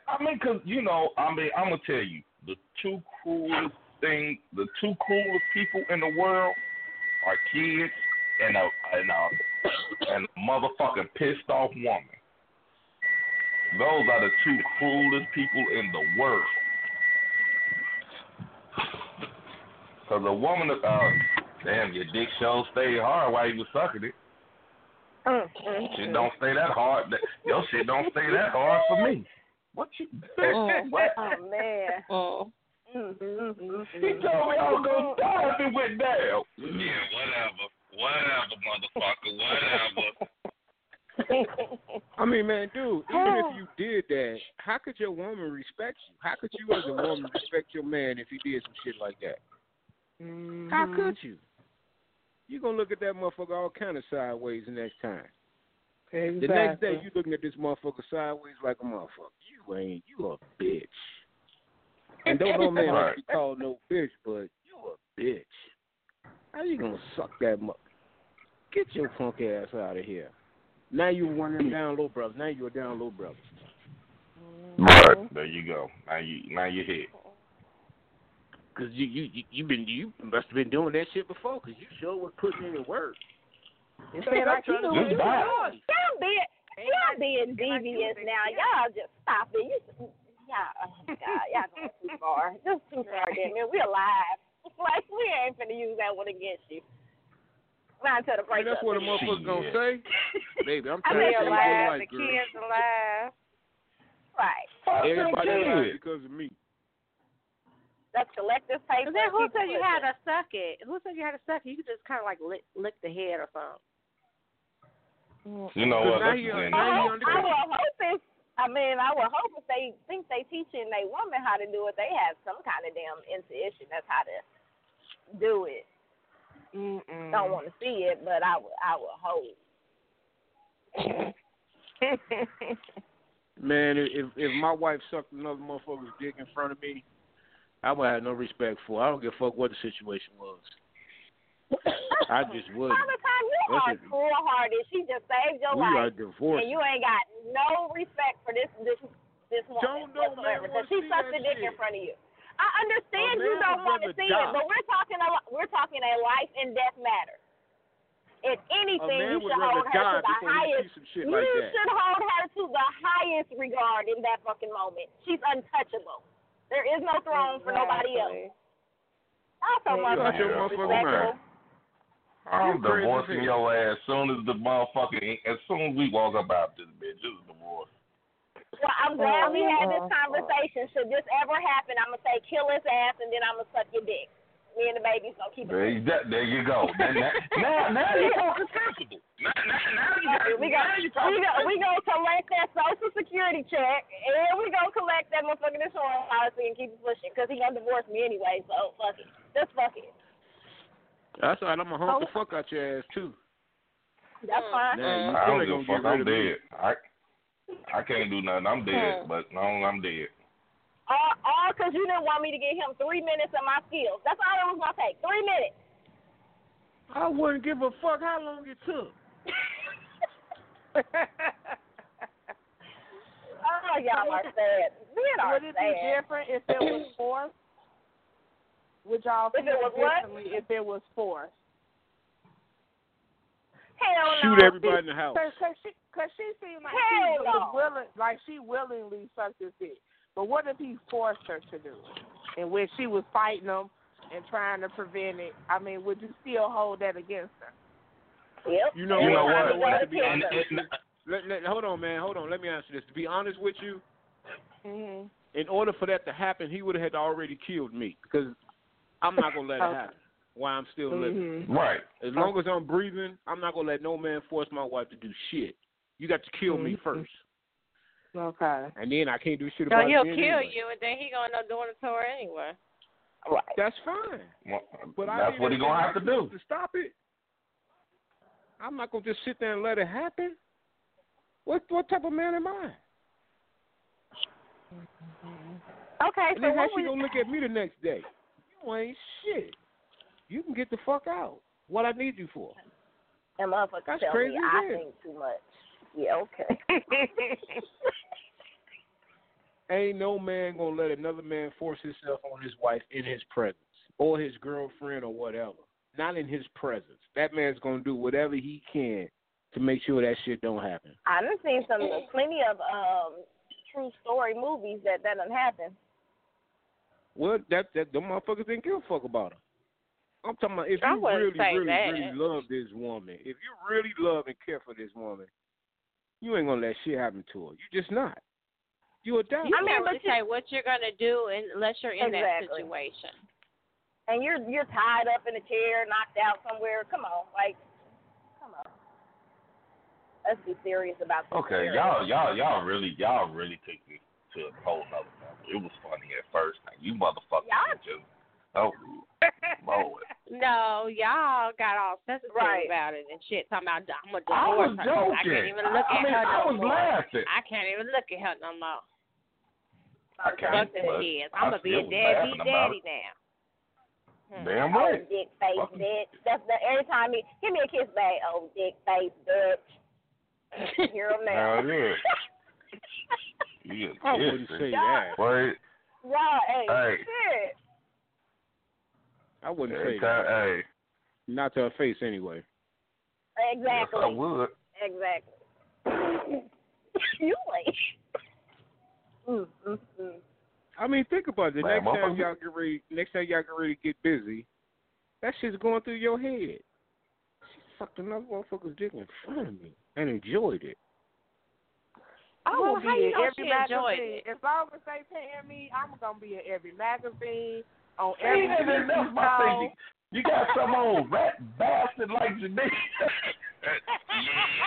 I mean, cause you know, I mean, I'm gonna tell you, the two coolest thing, the two coolest people in the world are kids and a and a and a motherfucking pissed off woman. Those are the two coolest people in the world. Cause a woman, uh, damn, your dick show stayed hard while you was sucking it. Mm, Shit don't stay that hard. That- Your shit don't stay that hard for me. What you? what? Oh man. Oh. Mm, mm, mm, He told me I was gonna die if it went down. Yeah, whatever, whatever, motherfucker, whatever. I mean, man, dude, even if you did that, how could your woman respect you? How could you as a woman respect your man if he did some shit like that? Mm-hmm. How could you? You gonna look at that motherfucker all kind of sideways the next time. The next day you looking at this motherfucker sideways like a motherfucker. You ain't you a bitch. And don't no man like to be called no bitch, but you a bitch. How you gonna suck that mother? Get your punk ass out of here. Now you one of them down low brothers. Now you a down low brother. Right there you go. Now you now you hit. Cause you you you you been you must have been doing that shit before. Cause you sure was putting in the work. You feel like you Just doing die. Y'all being y'all being devious now. Y'all just stop it. You y'all oh my God, y'all going too far. Just too far, damn it. We alive. Like we ain't finna use that one against you. Not until the break And that's what a motherfucker gonna say. Baby, I'm I trying to mean, save your alive, life, the girl. kids alive. Right. Everybody alive because of me. That's collective paper. But then who said you had pushing. to suck it? Who said you had to suck it? You could just kind of like lick, lick the head or something. You know what? now you- the now I, you hope, I understand. will hope if I mean I would hope if they think they teaching they woman how to do it, they have some kind of damn intuition. That's how to do it. Mm-mm. Don't want to see it, but I would I would hope. Man, if if my wife sucked another motherfucker's dick in front of me, I would have no respect for. I don't give a fuck what the situation was. I just wouldn't. By the time you That's are full hearted, she just saved your We are life, divorced. and you ain't got no respect for this this this woman Don't whatsoever. Because she sucked the dick in front of you. I understand you don't want to see it, but we're talking a we're talking a life and death matter. If anything, you should hold her to the highest. you like that. should hold her to the highest regard in that fucking moment. She's untouchable. There is no throne for nobody else. Also, You out your motherfucking motherfucking respectful. mind. I'm divorcing your ass as soon as the motherfucking as soon as we walk up out this bitch. This is divorce. Well, I'm glad we oh, had this conversation. Should this ever happen, I'm gonna say kill his ass and then I'm gonna suck your dick. Me and the baby's gonna keep it. There you, that, there you go. Then that, now, now you're talking sensible. Now, now, now you got, we go, now you we talking go, we go collect that social security check, and we go collect that motherfucking insurance policy and keep it pushing, cause he gonna divorce me anyway. So fuck it, just fuck it. That's all right. I'm gonna hump the Oh. fuck out your ass too. That's fine. Now you I still don't give gonna a fuck. get rid I'm of me. dead. I I can't do nothing. I'm dead, Hmm. but no, I'm dead. All, all cause you didn't want me to give him three minutes of my skills. That's all it was gonna take. Three minutes. I wouldn't give a fuck how long it took. Oh, y'all are sad. Men are Would it be sad. different if it was forced? Would y'all If it feel was what? differently if it was forced? Hell shoot no. everybody in the house. Cause, cause she, cause she seemed like Hell she no. was willing, like she willingly sucked his dick. But what if he forced her to do it, and when she was fighting him and trying to prevent it? I mean, would you still hold that against her? Yep. You know You know what? what? To be And- honest and- let, let, hold on, man. Hold on. Let me answer this. To be honest with you, Mm-hmm. in order for that to happen, he would have had to already killed me because I'm not gonna let it happen while I'm still living. Mm-hmm. Right. As long as I'm breathing, I'm not gonna let no man force my wife to do shit. You got to kill me Mhm. first, Okay. and then I can't do shit So about he'll it. then kill anyway. you, and then he gonna end up doing it to her anyway. Right. That's fine. Well, But that's need what he gonna have to do. to stop it. I'm not gonna just sit there and let it happen. What what type of man am I? Okay, And so then how she we gonna look at me the next day? You ain't shit. You can get the fuck out. What I need you for? and motherfuckers That's tell crazy me I think too much. Yeah, okay. Ain't no man gonna let another man force himself on his wife in his presence or his girlfriend or whatever. Not in his presence. That man's gonna do whatever he can to make sure that shit don't happen. I done seen some plenty of um true story movies that that done happen. Well, that that them motherfuckers didn't give a fuck about her. I'm talking about if I you really, really, that. really love this woman, if you really love and care for this woman, you ain't gonna let shit happen to her. You just not. You a devil. You I mean, can't but really you- say what you're gonna do unless you're in that situation. And you're you're tied up in a chair, knocked out somewhere. Come on, like, come on. Let's be serious about this. Okay, y'all, y'all, y'all really, y'all really took this to a whole nother level. It was funny at first. Now you motherfuckers Y'all- just oh Lord. No, y'all got all sensitive Right. about it and shit. Talking about I'm a I was divorce her. joking. I can't even look I at mean, her I no was more. laughing. I can't even look at her no more. I can't, Fuck them but kids. I I'm gonna be a still was laughing deadbeat daddy now. Hmm. Damn Oh, right. dick face Fuck 'em. bitch. That's the every time he give me a kiss back. Oh, dick face bitch. Hear him now. Hell yeah. You I wouldn't say that. Wait, Right, hey, Hey. shit. I wouldn't every say that. hey, Not to her face anyway. Exactly. yes, I would. Exactly. you ain't. Mm, mm, mm. I mean, think about it. The Man, next time y'all get ready, next time y'all get ready to get busy, that shit's going through your head. She sucked another motherfucker's dick in front of me and enjoyed it. I Well, will be how you in know every she magazine. it? As long as they paying me, I'm gonna be in every magazine, on See, every that- TV that's my show. thing. You got some old rat bastard like Janice. yeah,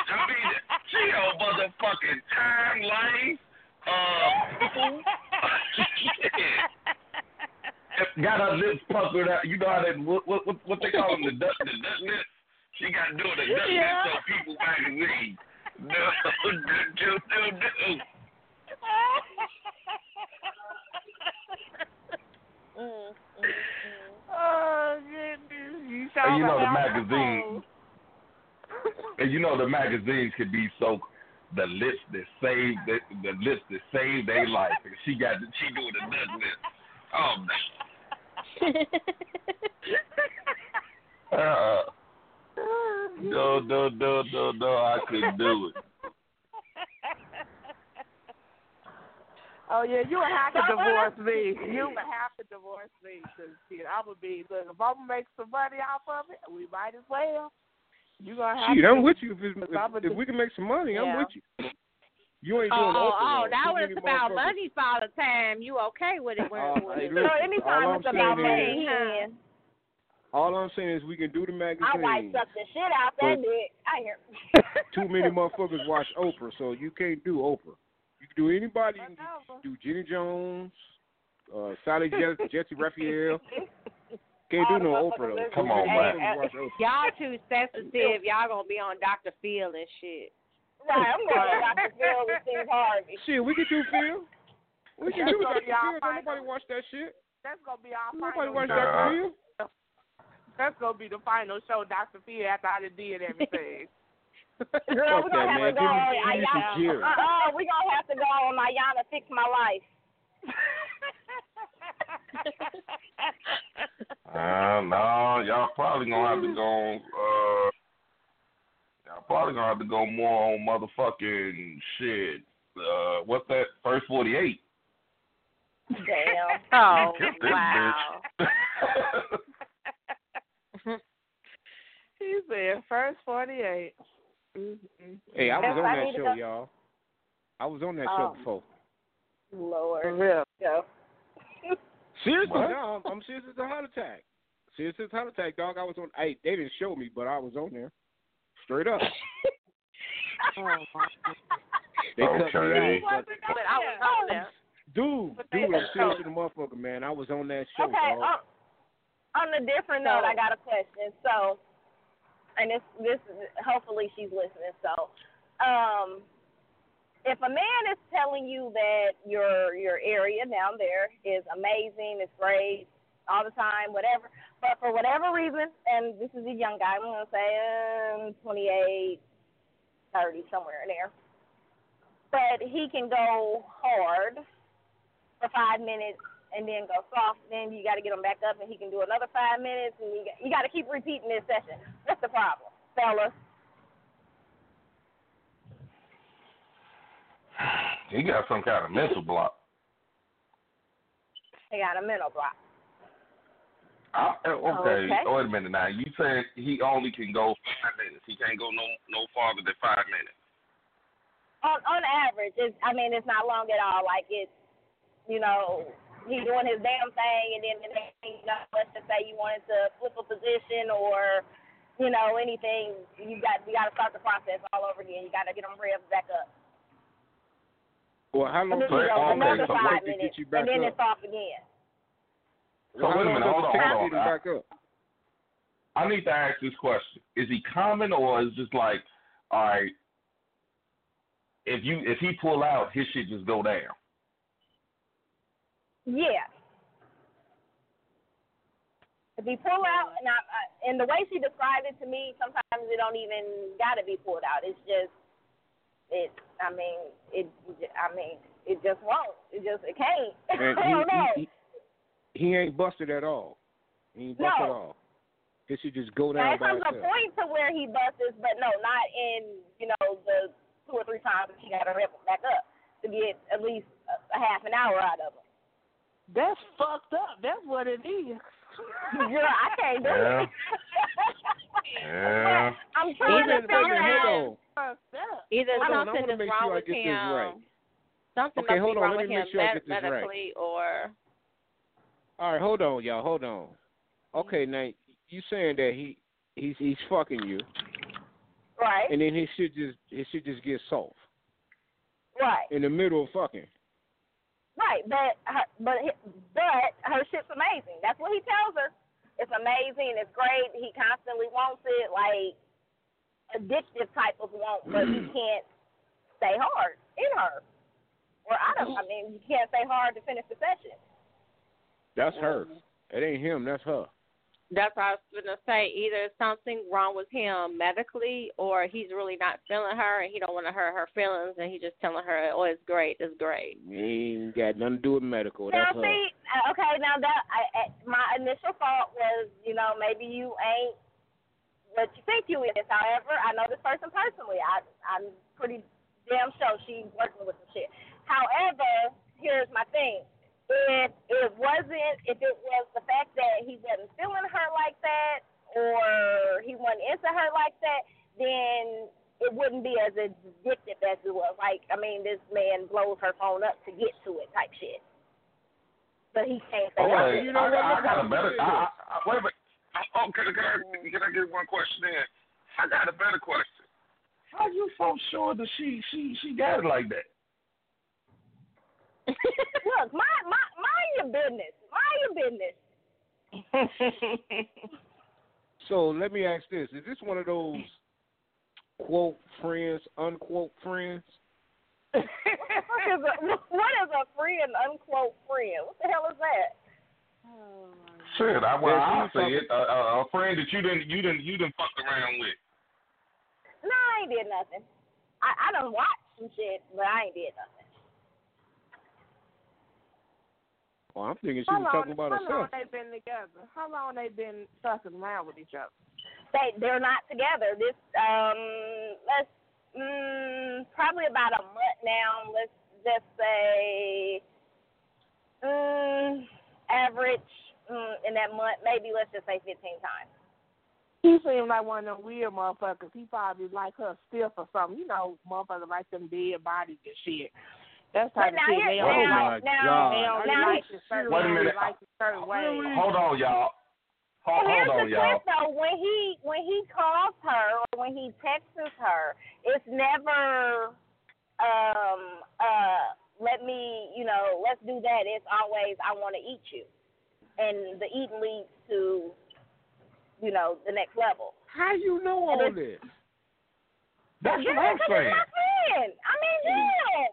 I mean, she a motherfucking timeline. Uh, yeah. got her lips puckered out. You know how that what what what, what they call them the duck the duck lips. She got to do the duck Yeah. lips on people magazine. No, do. Mm, mm, mm. Oh goodness, you And you know the got magazine, and you know the magazines could be so the lips that saved the, the lips that saved their life. And she got she doing the duck lips. Oh no. Uh, no, no, no, no, no, I couldn't do it. Oh yeah, you would have to divorce me. You would have to divorce me because shit, I would be. Look, if I'm gonna make some money off of it, we might as well. You gonna have Shit, to. I'm with you. If, it's, Cause if, if we can make some money, I'm with you. You ain't Oh, doing oh, Oprah, oh, though. that Too was about motherfuckers- money for all the time. You okay with it when Uh, when hey, listen, so anytime all I'm it's about saying money, is- All I'm saying is we can do the magazine. I magazine. white suck the shit out that But- dick. I hear. Too many motherfuckers watch Oprah, so you can't do Oprah. You can do anybody. You can do Jenny Jones, uh, Sally Je- Jessy Raphael. Can't do no Oprah though. Come on, man. motherfuckers watch y'all too sensitive. Y'all gonna be on Dr. Phil and shit. Right, I'm going to Dr. Phil with Steve Harvey. Shit, we can do Phil. We can do That's Dr. gonna be Phil. Don't nobody watch that shit. That's gonna be our Nobody final. watch show. Dr. Phil. That's gonna be the final show, Dr. Phil, after I did everything. Girl, we're gonna have man. to go on me- give Iyanla. Jerry. Uh-uh, we're gonna have to go on Iyanla Fix My Life. Uh, no, y'all probably gonna have to go. Uh, y'all probably gonna have to go more on motherfucking shit. Uh, what's that? First forty eight. Damn. Oh Killed this wow. he said first forty eight. Mm-hmm. Hey, I was Yes, on I that show, go- y'all. I was on that Oh. show before. Lord. Yeah. Go. Seriously, What? no, I'm, I'm serious as a heart attack. Serious as a heart attack, dog. I was on. Hey, they didn't show me, but I was on there. Straight up. They cut me out. But I was on there. Dude, dude, I'm serious as a motherfucker, man. I was on that show, Okay. dog. On, on a different note, I got a question. So, and this this hopefully she's listening. So, um, if a man is telling you that your your area down there is amazing, it's great all the time, whatever, but for whatever reason, and this is a young guy, I'm gonna say um, 28, 30, somewhere in there, but he can go hard for five minutes and then go soft. Then you got to get him back up, and he can do another five minutes, and you got, you got to keep repeating this session. What's the problem, fellas? He got some kind of mental block. He got a mental block. I, uh, okay. Okay. wait a minute now. You said he only can go five minutes. He can't go no no farther than five minutes. On on average, it's I mean it's not long at all. Like it's you know he doing his damn thing, and then the next thing you know, let's just say you wanted to flip a position or you know anything, you got you got to start the process all over again. You got to get them revved back up. Well, how And long then does you it okay, so five take to minutes, get you back and then up? it's off again. So How wait a minute. Hold on. Hold on. back up? I, I need to ask this question: Is he common, or is just like, all right? If you if he pull out, his shit just go down. Yeah. If he pull out, and I, I, and the way she described it to me, sometimes it don't even gotta be pulled out. It's just, it. I mean, it. I mean, it just won't. It just, it can't. And I don't know. he, he, he, he ain't busted at all. He ain't busted No. at all. It should just go now down it by comes a point to where he busts, but no, not in you know the two or three times he got to rip him back up to get at least a, a half an hour out of him. That's fucked up. That's what it is. Girl, I can't do Yeah. it. Yeah. I'm trying Wait a to minute, figure minute, out. hold on. Fucked up. Either Hold something wanna is wrong sure with get him, right. something Okay, must hold be on, wrong let with me him make sure I get this right. medically, or All right, hold on, y'all. Hold on. Okay, mm-hmm. now you saying that he he's he's fucking you, Right. and then he should just he should just get soft Right. in the middle of fucking. Right, but her, but but her shit's amazing. That's what he tells her. It's amazing. It's great. He constantly wants it, like addictive type of want, but he can't stay hard in her. Or I don't. I mean, you can't stay hard to finish the session. That's her. Mm-hmm. It ain't him. That's her. That's what I was gonna say. Either something wrong with him medically, or he's really not feeling her, and he don't want to hurt her feelings, and he just telling her, "Oh, it's great, it's great." He ain't got nothing to do with medical. Now, That's her. see, uh, okay, now that I, I, my initial thought was, you know, maybe you ain't what you think you is. However, I know this person personally. I, I'm pretty damn sure she's working with some shit. However, here's my thing. If it wasn't, if it was the fact that he wasn't feeling her like that, or he wasn't into her like that, then it wouldn't be as addictive as it was. Like, I mean, this man blows her phone up to get to it, type shit. But he can't say oh, Okay, you know I, what? I Look got a better. she I. I, wait a minute. Oh, can, can, I, can I get one question in? I got a better question. How you so sure that she she she got it like that? Look, mind, mind, mind your business. Mind your business. So let me ask this: Is this one of those quote friends, unquote friends? what, the fuck is a, what is a friend, unquote friend? What the hell is that? Shit, I well Yeah, I you say it. A, a, a friend that you didn't you didn't you didn't fuck around with. No, I ain't did nothing. I, I done watched some shit, but I ain't did nothing. Oh, I'm thinking she How was long, talking about how herself. long they been together? How long they been fucking around with each other? They they're not together. This um let's mm, probably about a month now. Let's just say mm, average mm, in that month, maybe let's just say 15 times. He seemed like one of them weird motherfuckers. He probably like her stiff or something. You know, motherfuckers like them dead bodies and shit. That's the type But of now shit they here- don't now- like. now- they don't now- like it certain Wait a ways. minute. Like it certain ways. Hold on, y'all. Hold, And here's hold on, the y'all. twist though, when he when he calls her or when he texts her, it's never um uh let me, you know, let's do that. It's always I want to eat you. And the eating leads to you know, the next level. How you know all this? That's Yeah, what I'm because saying. my friend. I mean, yeah.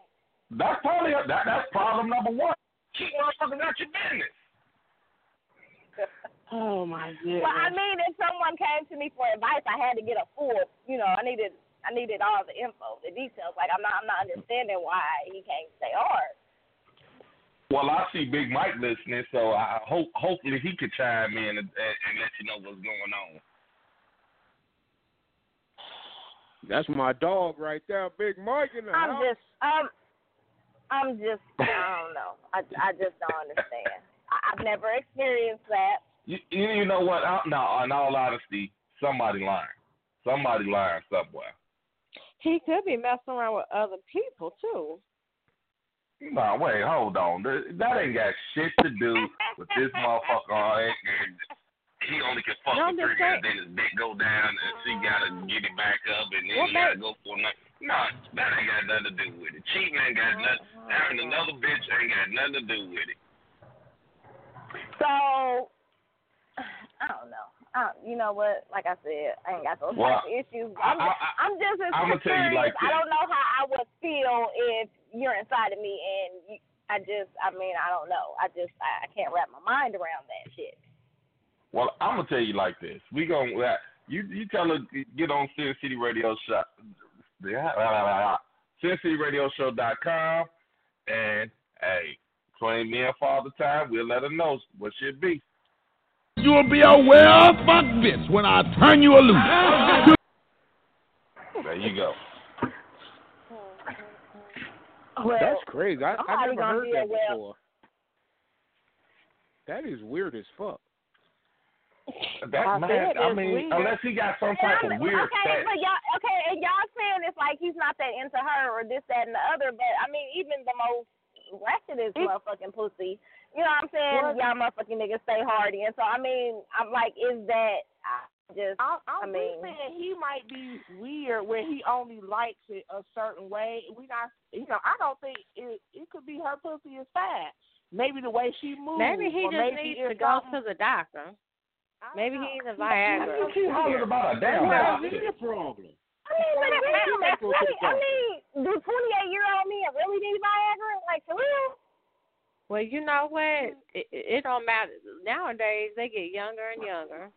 That's probably that. That's problem number one. Keep motherfuckers out your business. Oh my goodness. Well, I mean, if someone came to me for advice, I had to get a full, you know, I needed, I needed all the info, the details. Like I'm not, I'm not understanding why he can't stay hard. Well, I see Big Mike listening, so I hope hopefully he could chime in and, and, and let you know what's going on. That's my dog right there, Big Mike in the I'm house. just, um, I'm just, I don't know. I, I just don't understand. I, I've never experienced that. You, you, you know what? I, no, in all honesty, somebody lying. Somebody lying somewhere. He could be messing around with other people too. No, wait, hold on. That, that ain't got shit to do with this motherfucker. And, and he only can fuck No, with just three saying- guys, then his dick go down, and she gotta get it back up, and then Well, he gotta go for another. No, that ain't got nothing to do with it. Cheating ain't got nothing. Having another bitch ain't got nothing to do with it. So, I don't know. I, you know what? Like I said, I ain't got those Well, issues. I- I'm, I- just, I'm just as you curious. like I don't know how I would feel if you're inside of me and you, I just, I mean, I don't know. I just, I, I can't wrap my mind around that shit. Well, I'm gonna tell you like this. We gonna uh, you you tell her get on Sin City Radio Show, SinCityRadioShow.com, and hey, between me and Father Time, we'll let her know what should be. You'll be a well fuck bitch when I turn you loose. There you go. Well, That's crazy. I, I'm never heard that aware. before. That is weird as fuck. That I man, I mean, weird. unless he got some type of weird okay, sex. but y'all, okay, and y'all saying it's like he's not that into her or this, that, and the other. But I mean, even the most ratchetest motherfucking pussy, you know what I'm saying? What? Y'all motherfucking niggas stay hardy, and so I mean, I'm like, is that I just? I'm, I'm I mean- just saying he might be weird where he only likes it a certain way. We not, you know, I don't think it. It could be her pussy is fat. Maybe the way she moves. Maybe he or just maybe needs to go something- to the doctor. Maybe he needs a Why Viagra. you keep hollering about a damn Where's doctor? your problem? I mean, but it Why really, you that's go to the really, I mean, do 28 year old me really need Viagra? Like for real? Well, you know what? It, it it don't matter. Nowadays, they get younger and younger.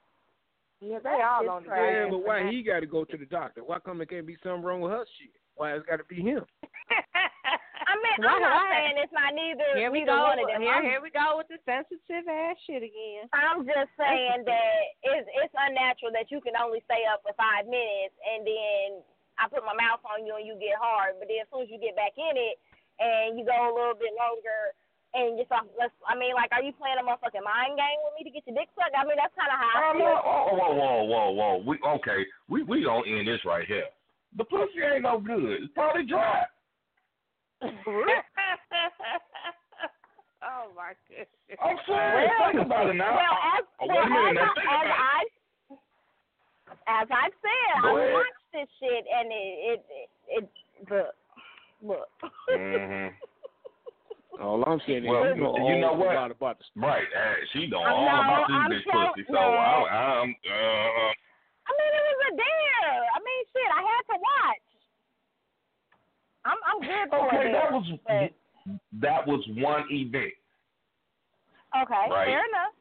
Yeah, they all It's on the crazy. Yeah, but why he got to go to the doctor? Why come it can't be something wrong with her shit? Why it's got to be him? I mean, Why- I'm not why- saying it's not neither. Here we neither go. One of them. Here, here we go with the sensitive ass shit again. I'm just saying that it's it's unnatural that you can only stay up for five minutes and then I put my mouth on you and you get hard, but then as soon as you get back in it and you go a little bit longer and just let's I mean like are you playing a motherfucking mind game with me to get your dick sucked? I mean that's kind of how I Oh, feel. no. oh, whoa, whoa, whoa, whoa. We okay. We we gonna end this right here. The pussy ain't no good. It's probably dry. Oh my goodness. I'm serious. Well, think about it now. Well, as, Oh, well, wait a minute. as, Now, I, as. I as I've said, Go I ahead. watched this shit and it it it, it look look. Mm-hmm. All I'm saying is Well, you know, you know all what? about, about the Right. Uh, she know all no, about this I'm bitch tell- pussy. So no. I, I'm. Uh, I mean, it was a dare. I mean, shit, I had to watch. I'm I'm good for okay, it. that was but, that was one event. okay. Right. Fair enough.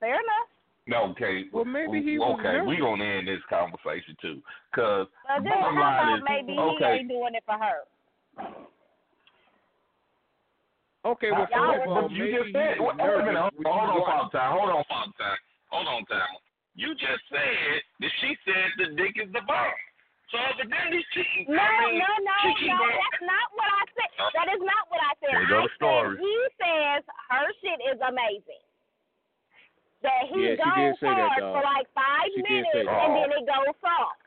Fair enough. No, okay. Well, maybe he was okay. We nervous. gonna end this conversation too, cause But then bottom line is maybe he okay. ain't doing it for her? Okay, well, first of all, you just said, he was wait, wait a minute, hold, when hold on, watched- Father Time, hold on, Father Time, hold on, Time. You just said that she said the dick is the bomb. So evidently she, No, I mean, no, no, no. going- That's not what I said. That is not what I said. I said he says her shit is amazing. That he Yeah, goes did say that, hard for like five She minutes say that. and then it goes soft.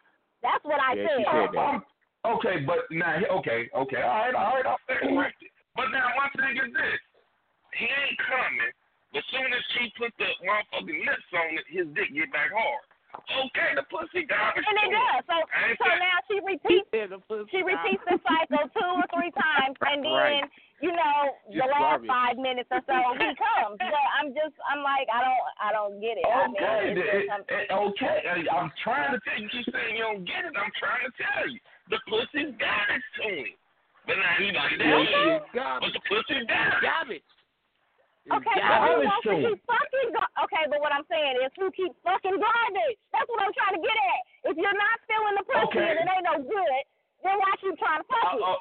That's what I Yeah, said. said. Um, okay, but now, okay, okay, all right, all right, I'll stand corrected. But now, one thing is this: he ain't coming. But soon as she put the motherfucking lips on it, his dick get back hard. Okay, the pussy garbage. And it does. So so now she repeats she repeats the cycle two or three times and then Right. you know, the Just last garbage. five minutes or so he comes. But I'm just I'm like I don't I don't get it. Okay, it's the- just, I'm, it- it- okay. I- I'm trying to tell you. You keep saying you don't get it. I'm trying to tell you. The pussy's garbage to him. But now he like that. Okay. But the pussy's garbage. Garbage. Okay, but who garbage to to keep fucking gar- Okay, but what I'm saying is who keeps fucking garbage? That's what I'm trying to get at. If you're not feeling the pussy Okay. and it ain't no good, then why keep trying to fuck it? Uh,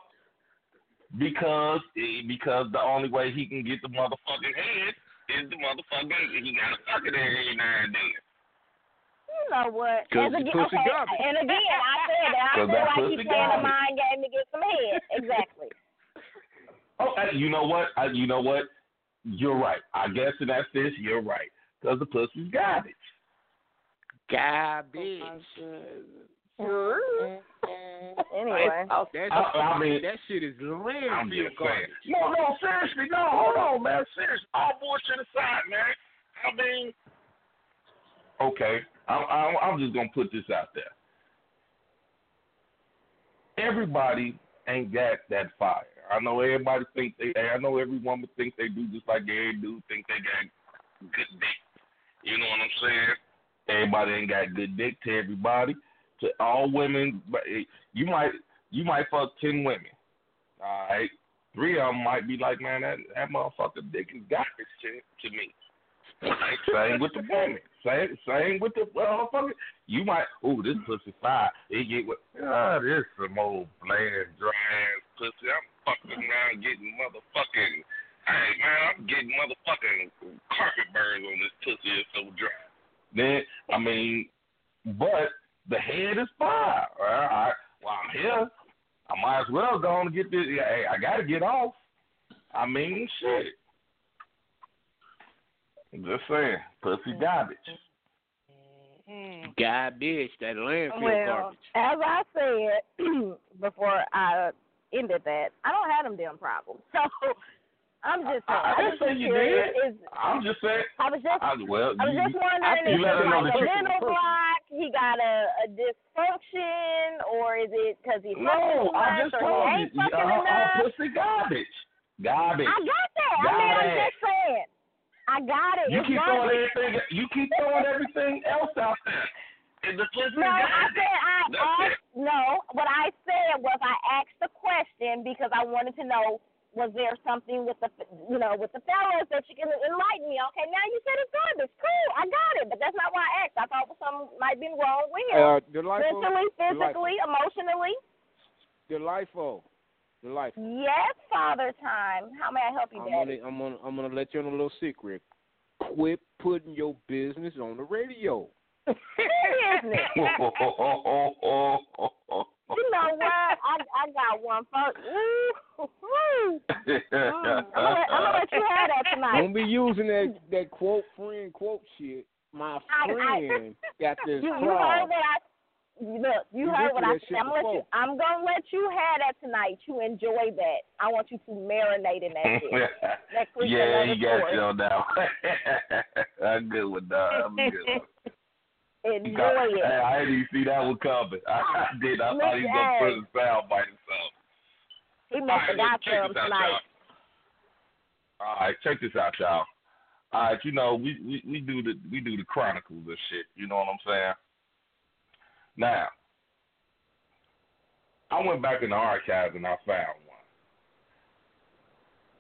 because eh, because the only way he can get the motherfucking head is the motherfucking he gotta fuck it every now and then. You know what? 'Cause As the aga- pussy okay, garbage. and again, I said that. I feel like he's playing a mind game to get some head. Exactly. Oh, you know what? Uh, you know what? You're right. I guess in that sense, you're right. Because the pussy's garbage. Garbage. Oh, anyway. That's, I- I mean- that shit is I'm landfill garbage. No, no, seriously, no, hold on, man. Seriously, all bullshit aside, man. I mean, okay, I'm, I'm, I'm just gonna put this out there. Everybody ain't got that fire. I know everybody think they. I know every woman think they do just like every dude think they got good dick. You know what I'm saying? Everybody ain't got good dick to everybody. To all women, but eh, you might you might fuck ten women. All right, three of them might be like, man, that that motherfucker dick is garbage to, to me. Right? Same with the woman. Same same with the motherfucker. You might, ooh, this pussy fire. It get what? Ah, this some old bland, dry ass pussy. I'm fucking around getting motherfucking. Hey man, I'm getting motherfucking carpet burns on this pussy. It's so dry. Then I mean, but the head is fine. All right, well I'm here. I might as well go on and get this. Hey, I gotta get off. I mean, shit. I'm just saying, pussy mm-hmm. garbage. Mm-hmm. Garbage. That landfill Well, garbage. as I said before I ended that, I don't have them damn problems. So I'm just saying. I, I didn't say you did. Is, I'm just saying. I was just I, well, I was you, just wondering you if her it's like a mental block, he got a, a dysfunction, or is it because he fucking No, I just or told you. uh, enough? pussy garbage. Garbage. I got that. I mean, I'm just saying. I got it. You it's keep throwing everything. You keep throwing everything else out there. And the pussy No, I said I asked. No, what I said was I asked the question because I wanted to know was there something with the you know with the fellas that you can enlighten me. Okay, now you said it's garbage. Cool, I got it, but that's not why I asked. I thought something might be wrong with him. Uh, delightful. Mentally, Delightful. physically, emotionally. Delightful. Delightful. Yes, Father Time. How may I help you, I'm Daddy? gonna, I'm gonna, I'm gonna let you in a little secret. Quit putting your business on the radio. Business. You know what? I I got one for Ooh, woo. Mm, I'm, gonna, let- I'm gonna let you have that tonight. Don't be using that that quote friend quote shit. My I- I- friend got this You, you heard problem. what I look. You, You heard what I said. I'm gonna let you. I'm gonna let you have that tonight. You enjoy that. I want you to marinate in that shit. Next yeah, another he got story. you on that one. I'm good with that. I'm good. With Enjoy You got- it. Hey, I didn't even see that one coming. I, I did. I thought he was gonna put his sound by himself. He must have got some this tonight. All right, check this out, y'all. All right, you know we, we we do the we do the chronicles and shit. You know what I'm saying? Now, I went back in the archives and I found one.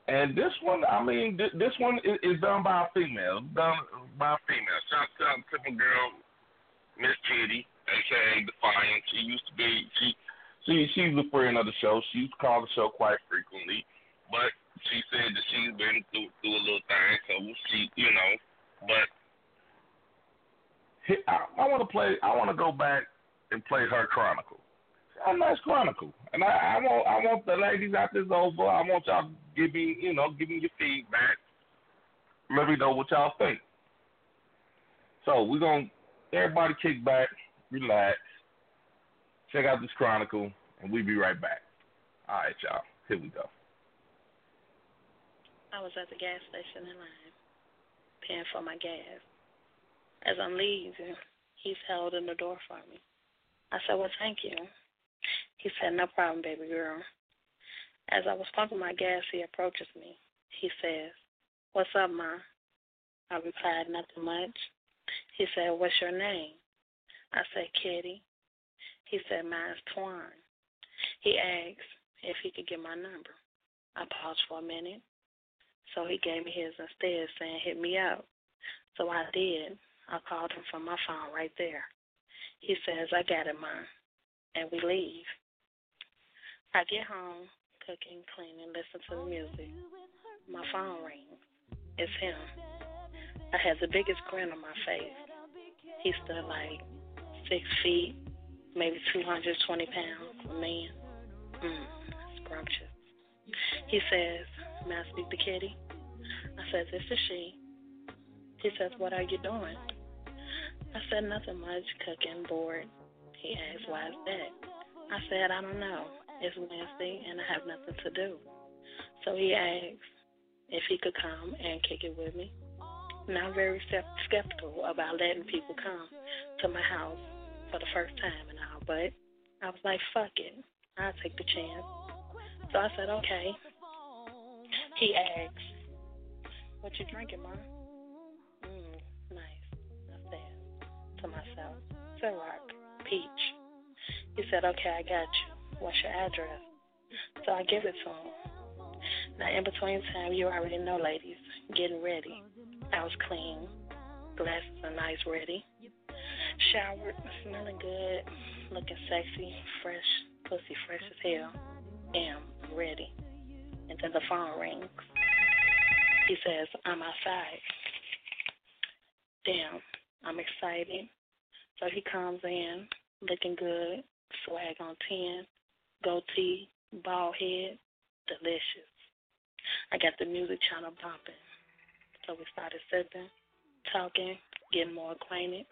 And this one, I mean, th- this one is, is done by a female. Done by a female. Shout out to my girl, Miss Kitty, aka Defiant. She used to be she she she's a friend of the show. She used to call the show quite frequently. But she said that she's been through through a little thing, so see, you know. But I, I want to play. I want to go back and play her chronicle. A nice chronicle, and I, I want I want the ladies out this over. I want y'all give me you know give me your feedback. Let me know what y'all think. So we're gonna everybody kick back, relax, check out this chronicle, and we'll be right back. All right, y'all. Here we go. I was at the gas station in line, paying for my gas. As I'm leaving, he's held in the door for me. I said, Well, thank you. He said, No problem, baby girl. As I was pumping my gas, he approaches me. He says, What's up, Ma? I replied, Nothing much. He said, What's your name? I said, Kitty. He said, Mine's Twan. He asked if he could get my number. I paused for a minute. So he gave me his instead, saying, Hit me up. So I did. I called him from my phone right there. He says, I got it, Mom. And we leave. I get home, cooking, cleaning, listen to the music. My phone rings. It's him. I had the biggest grin on my face. He stood like six feet, maybe 220 pounds, a man. Mm, scrumptious. He says, May I speak to Kitty? I says, This is she. He says, What are you doing? I said, Nothing much, cooking, bored. He asked, Why is that? I said, I don't know. It's Wednesday and I have nothing to do. So he asked if he could come and kick it with me. And I'm very skeptical about letting people come to my house for the first time and all, but I was like, fuck it. I'll take the chance. So I said, okay. He asked, what you drinking, Mom? Mm, nice. I said to myself, Ciroc, peach. He said, okay, I got you. What's your address? So I give it to him. Now, in between time, you already know, ladies, getting ready. I was clean, glasses are nice, ready. Showered, smelling good, looking sexy, fresh, pussy fresh as hell. Damn, I'm ready. And then the phone rings. He says, I'm outside. Damn, I'm excited. So he comes in, looking good, swag on 10, goatee, bald head, delicious. I got the music channel bumping. So we started sipping, talking, getting more acquainted.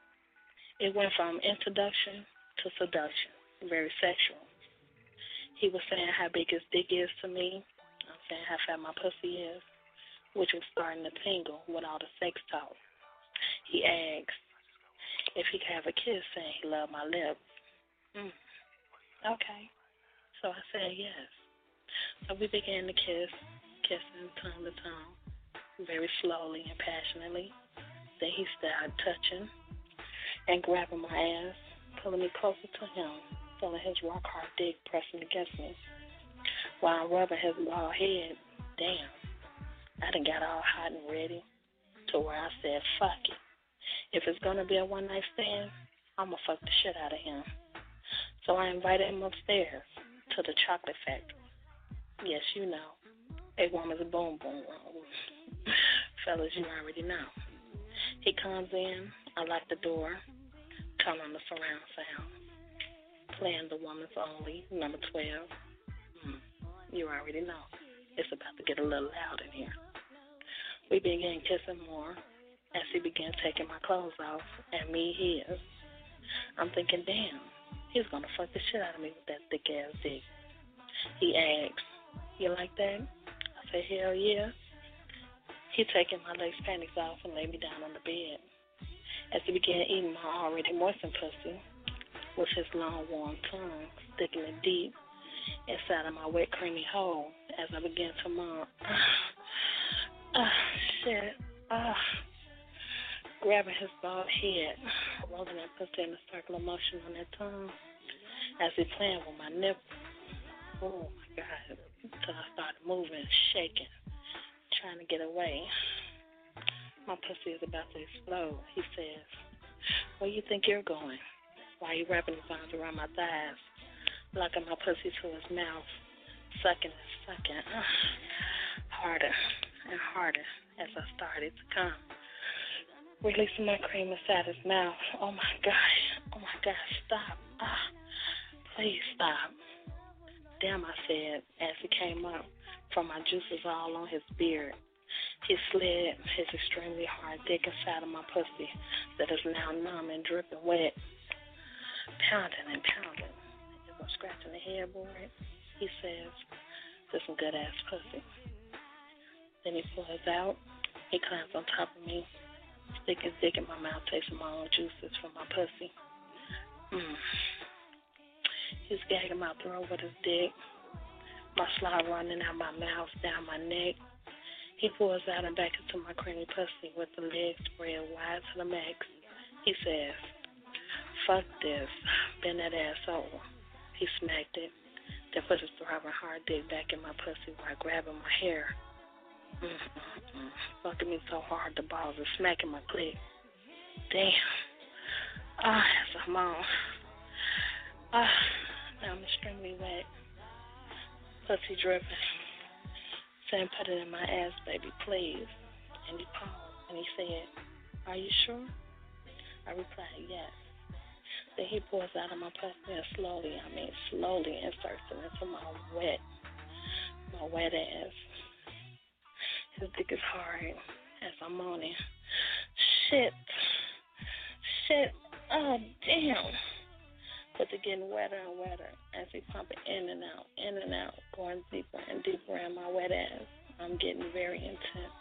It went from introduction to seduction, very sexual. He was saying how big his dick is to me. I'm saying how fat my pussy is, which was starting to tingle with all the sex talk. He asked if he could have a kiss, saying he loved my lips. Mm. Okay. So I said yes. So we began to kiss, kissing tongue to tongue, very slowly and passionately. Then he started touching and grabbing my ass, pulling me closer to him, feeling his rock hard dick pressing against me. While rubbing his bald head, damn, I done got all hot and ready to where I said, fuck it. If it's gonna be a one night stand, I'ma fuck the shit out of him. So I invited him upstairs to the chocolate factory. Yes, you know. A woman's boom boom room. Fellas, you already know. He comes in, I lock the door, turn on the surround sound. Playing the woman's only, number 12. Mm, you already know. It's about to get a little loud in here. We begin kissing more as he begins taking my clothes off and me his. I'm thinking, damn, he's gonna fuck the shit out of me with that thick ass dick. He asks, You like that? I say, Hell yeah. He taking my lace panties off and laid me down on the bed. As he began eating my already moistened pussy, with his long warm tongue sticking it deep inside of my wet creamy hole as I began to moan. Ah, shit. Ah. Grabbing his bald head, rolling that pussy in a circle of motion on that tongue as he playing with my nipple. Oh my God. Until I started moving, shaking, trying to get away. My pussy is about to explode. He says, Where you think you're going? Why you wrapping his arms around my thighs, locking my pussy to his mouth, sucking and sucking. harder and harder as I started to come. Releasing my cream inside his mouth. Oh my gosh. Oh my gosh. Stop. Ah, please stop. Damn, I said as he came up from my juices all on his beard. He slid his extremely hard dick inside of my pussy that is now numb and dripping wet. Pounding and pounding. As I'm scratching the headboard, he says, This some good ass pussy. Then he pulls out. He climbs on top of me, stick his dick in my mouth, tasting my own juices from my pussy. Mm. He's gagging my throat with his dick. My slide running out my mouth, down my neck. He pulls out and back into my creamy pussy with the legs spread wide to the max. He says, Fuck this. Bend that ass over. He smacked it, then put his throbbing hard dick back in my pussy while grabbing my hair. Mm-mm-mm. Fucking me so hard the balls are smacking my clit. Damn. Ah, as I'm on. Ah, now I'm extremely wet. Pussy dripping. Saying, put it in my ass, baby, please. And he paused and he said, Are you sure? I replied, Yes. Then he pours out of my pussy and slowly, I mean slowly inserts it into my wet, my wet ass. His dick is hard as I'm moaning. Shit. Shit. Oh, damn. But they're getting wetter and wetter as he pump it in and out, in and out, going deeper and deeper in my wet ass. I'm getting very intense.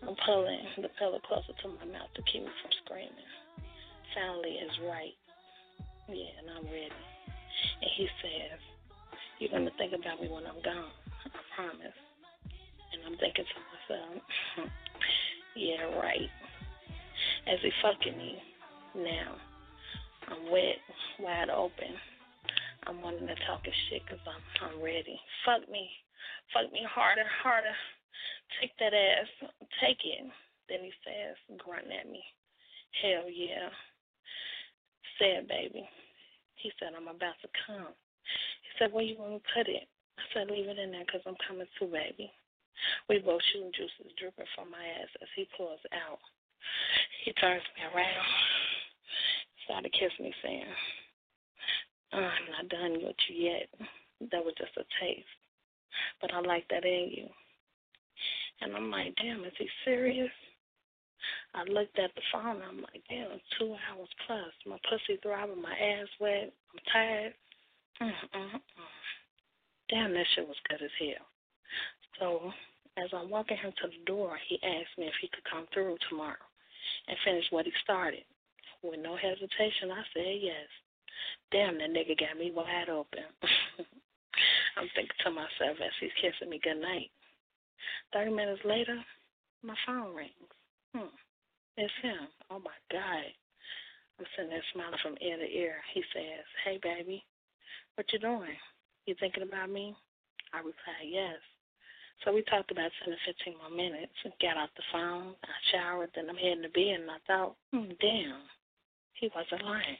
I'm pulling the pillow closer to my mouth to keep me from screaming. Finally, is right. Yeah, and I'm ready. And he says, You're going to think about me when I'm gone. I promise. And I'm thinking to myself, Yeah, right. As he fucking me now. I'm wet, wide open. I'm wanting to talk his shit because I'm, I'm ready. Fuck me. Fuck me harder, harder. Take that ass. Take it. Then he says, grunting at me. Hell yeah. Said, baby. He said, I'm about to come. He said, where you want to put it? I said, leave it in there because I'm coming too, baby. We both shooting juices dripping from my ass as he pulls out. He turns me around started kissing me, saying, I'm not done with you yet. That was just a taste. But I like that in you. And I'm like, damn, is he serious? I looked at the phone. I'm like, damn, two hours plus. My pussy throbbing, my ass wet. I'm tired. Mm-mm-mm. Damn, that shit was good as hell. So as I'm walking him to the door, he asked me if he could come through tomorrow and finish what he started. With no hesitation, I said yes. Damn, that nigga got me wide open. I'm thinking to myself as he's kissing me good night. Thirty minutes later, my phone rings. Hmm. It's him. Oh my God. I'm sitting there smiling from ear to ear. He says, Hey baby, what you doing? You thinking about me? I reply, Yes. So we talked about 10 to 15 more minutes and got off the phone. I showered, then I'm heading to bed, and I thought, hmm, damn, he wasn't lying.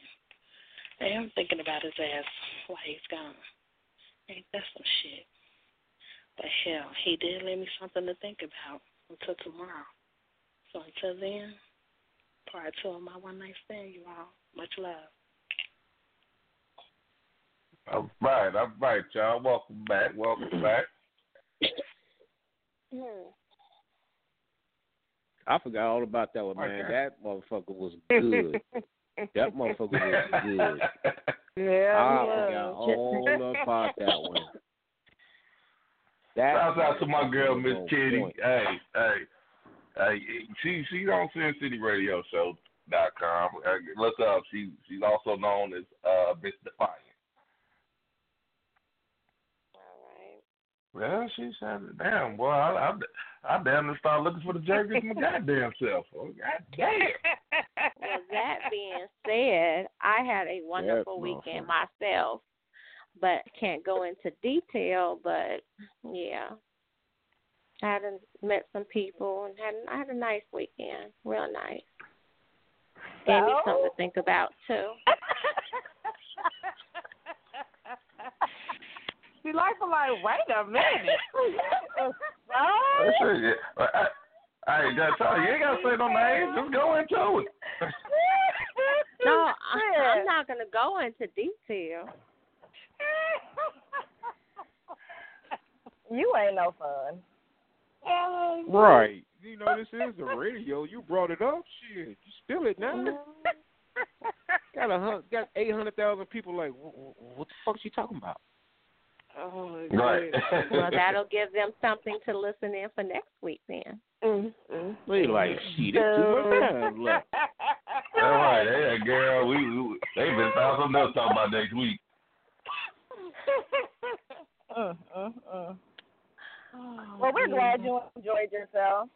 I am thinking about his ass while he's gone. Ain't that some shit? But hell, he did leave me something to think about until tomorrow. So until then, part two of my one night stand, you all. Much love. All right, all right, y'all. Welcome back. Welcome back. Hmm. I forgot all about that one, man. That motherfucker was good. that motherfucker was good. Yeah, I yeah. forgot all about that one. That Shout out to my girl Miss Kitty. point. Hey, hey, hey. She she's on Sin City Radio Show dot com. Uh, Look up. She she's also known as uh Miss Defiant. All right. Well, she said, "Damn, boy, I I, I damn near start looking for the jerkers my goddamn self. Oh, God damn." well, that being said, I had a wonderful weekend myself, but can't go into detail. But yeah, I had a, met some people and had I had a nice weekend, real nice. Gave me something to think about too. See, like I'm like, wait a minute. That shit, yeah. I, I ain't gotta tell you, you ain't gotta say no names. Just go into it. No, I, I'm not gonna go into detail. You ain't no fun. Right. You know, this is the radio. You brought it up. Shit, you spill it now. got a hun- got eight hundred thousand people. Like, what, what the fuck is she talking about? Oh, Right. well, that'll give them something to listen in for next week then. Mm-hmm. They like, shit, there's too much time left. All right, hey, girl, we, we they been found something else to talk about next week. Mm, mm, mm. Well, we're glad you enjoyed yourself.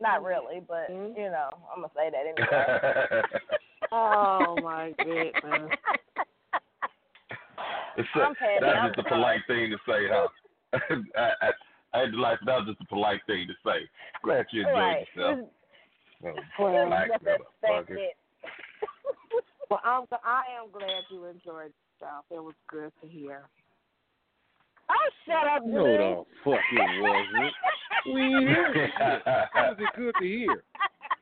Not really, but you know, I'm gonna say that anyway. oh my goodness. It's I'm petty, that's I'm just a polite thing to say, huh? I, I, I had to like that was just a polite thing to say. Glad you enjoyed Right. yourself. Well, black just motherfucker. expected. Well, I'm I am glad you enjoyed yourself. It was good to hear. Oh, shut up, No, the fuck it wasn't. We ain't heard shit. How was it good to hear?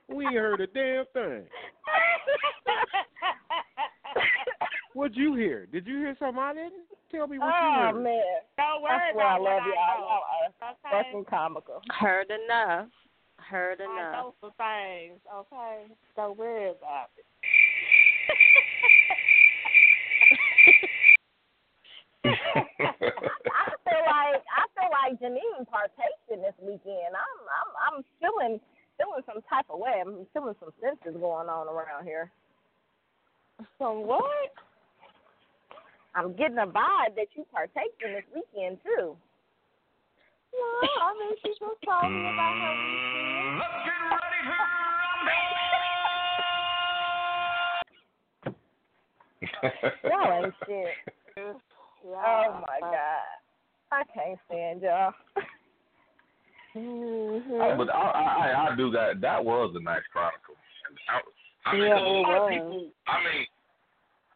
We ain't heard a damn thing. What'd you hear? Did you hear something I didn't? Tell me what Oh you heard. Oh man, Don't worry that's why I love y'all. know. Y'all Okay. fucking comical. Heard enough. Heard enough. I enough. know some things. Okay. Don't worry about it. I feel like I feel like Janine partaking this weekend. I'm I'm I'm feeling feeling some type of way. I'm feeling some senses going on around here. Some what? I'm getting a vibe that you partake in this weekend too. Well, I mean, she just told me about her weekend. Mm. Y'all ain't shit. Yeah, Oh my god. I can't stand y'all. Mm-hmm. I, but I, I, I- I do that. That was a nice chronicle. I, I mean, Yeah, 'cause a it was. people. I mean,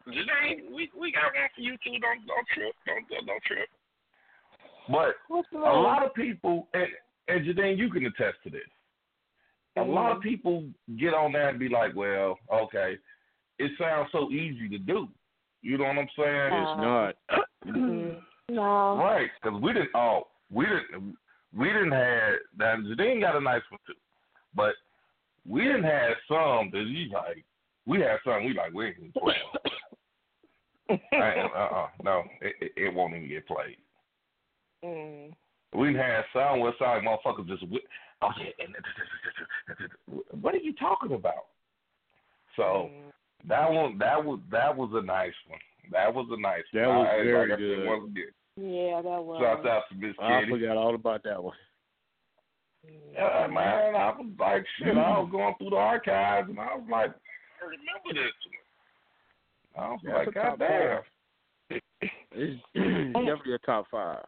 Janae, we we got one for you too. Don't don't trip. Don't don't, don't trip. But a lot of people, and and Jadine, you can attest to this. A lot of mm-hmm. people get on there and be like, "Well, okay, it sounds so easy to do." You know what I'm saying? It's uh-huh. not. Mm-hmm. No. Right, because we didn't. Oh, we didn't. We didn't have that. Jadine got a nice one too, but we didn't have some that you like. We had some we like. We ain't even play. uh uh no, it, it, it won't even get played. Mm. We didn't have some where some motherfuckers just. wi- Oh yeah, and what are you talking about? So that one, that was that was a nice one. That was a nice That one. was I, very like I said, good. Yeah, that was. Shout out to Miss I forgot all about that one. Yeah, man, I was like, shit, I was going through the archives and I was like, I remember this. I was That's like, a God top damn. It's definitely a top five.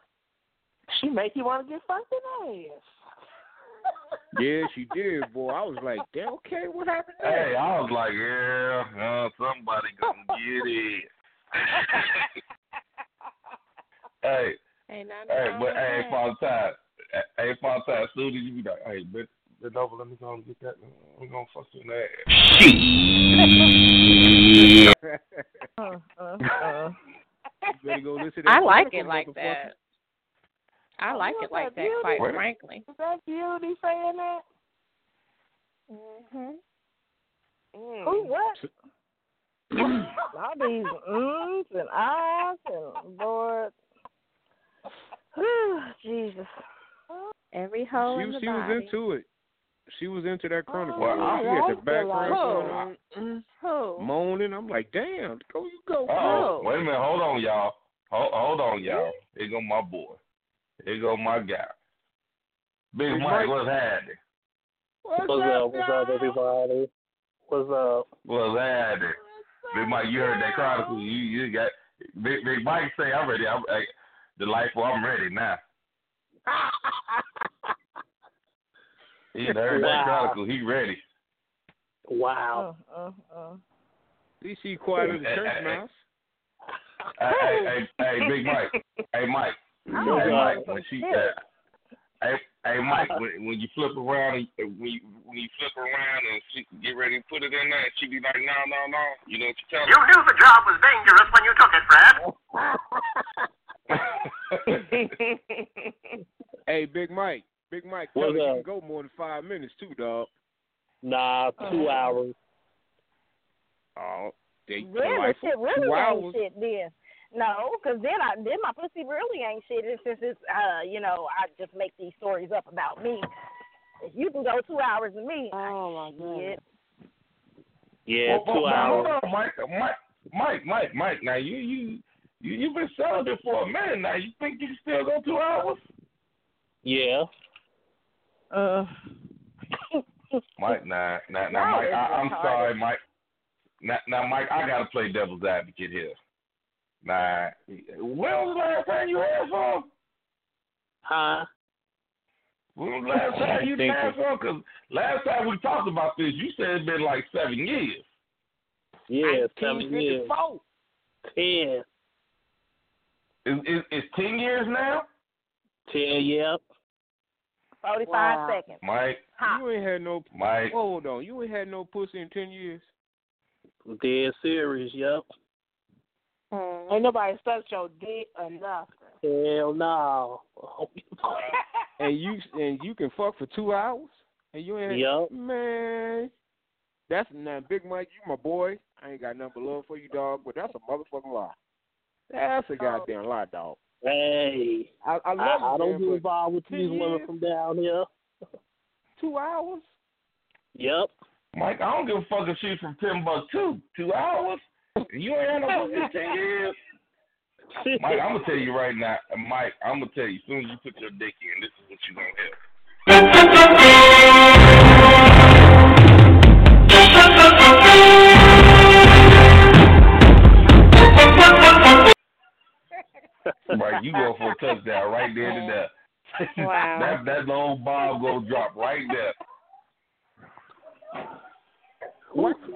She make you want to get fucking ass. Yeah, she did, boy. I was like, damn, okay, what happened there? Hey, I was like, yeah, uh, somebody gonna get it. hey, Ain't nothing hey, but with hey, that. Father Time, hey, Father Time, soon as you be like, hey, bend, bend over, let me go and get that. I'm gonna fuck you in the ass. Uh, uh, uh. Go listen to I like it like that. I like it like that, Beauty? quite Wait. frankly. Is that Beauty saying that? Mhm. Mm. Who what? All these ums and ahs and Lord. Whew, Jesus. Every hole She, in the she was body. into it. She was into that Chronicle. Well, I she had like the it background like going, mm, Who? moaning. I'm like, damn, go you go. Oh, Who? wait a minute, hold on, y'all. Hold, hold on, y'all. Here go my boy. Here go my guy. Big Big Mike, Mike. what's happening? What's, What's up? What's up, everybody? What's up? What's happening? Big Mike, you heard that chronicle. You you got Big Big Mike say I'm ready. I'm hey, delightful. I'm ready now. He done heard that Wow. chronicle. He ready. Wow. Uh, uh, uh. At least she quiet as a church mouse. Hey, hey, hey, hey, Big Mike. Hey, Mike. I Hey, Mike. some When she, uh, Hey, hey, Mike, when, when you flip around, and when you, when you flip around and she get ready to put it in there, and she be like, no, no, no. You know what you tell her? You knew the job was dangerous when you took it, Fred. Hey, Big Mike. Big Mike, tell What's you can go more than five minutes too, dog. Nah, two hours. Oh, they Really, like shit two really ain't hours. shit then. No, because then I then my pussy really ain't shit. It's just it's uh you know I just make these stories up about me. If you can go two hours with me, oh my god, Yeah, Well, two well, hours. Hold on, Mike, Mike, Mike, Mike, Mike. Now you, you, you, you've been selling celibate for a minute now. You think you can still go two hours? Yeah. Uh. Mike, now, now, now, No, Mike. I, I'm retarded. sorry, Mike. Now, now, Mike, I gotta play devil's advocate here. Now, when was the last time you had some? Huh? When was the last time you Thank had some? Because last time we talked about this, you said it's been like seven years. Yeah, seven years. 1954. Ten. Is, is, is ten years now? Ten, yep. Forty five Wow. seconds. Mike, You ain't had no. Mike. Hold on, you ain't had no pussy in ten years. Dead serious, yep. Mm, ain't nobody sucked your dick or nothing. Hell no. and you and you can fuck for two hours, and you ain't. Yup. Man, that's now Big Mike. You my boy. I ain't got nothing but love for you, dog. But that's a motherfucking lie. That's a goddamn lie, dog. Hey, I, I love I, I don't get involved with 10 these women from down here. Two hours? Yep. Mike, I don't give a fuck if she's from Timbuktu. Two hours? You ain't had no in ten years. Mike, I'm gonna tell you right now, Mike. I'm gonna tell you. As soon as you put your dick in, this is what you gonna hear. Right, you go for a touchdown right there to there. Wow. that that little bomb gonna drop right there. What?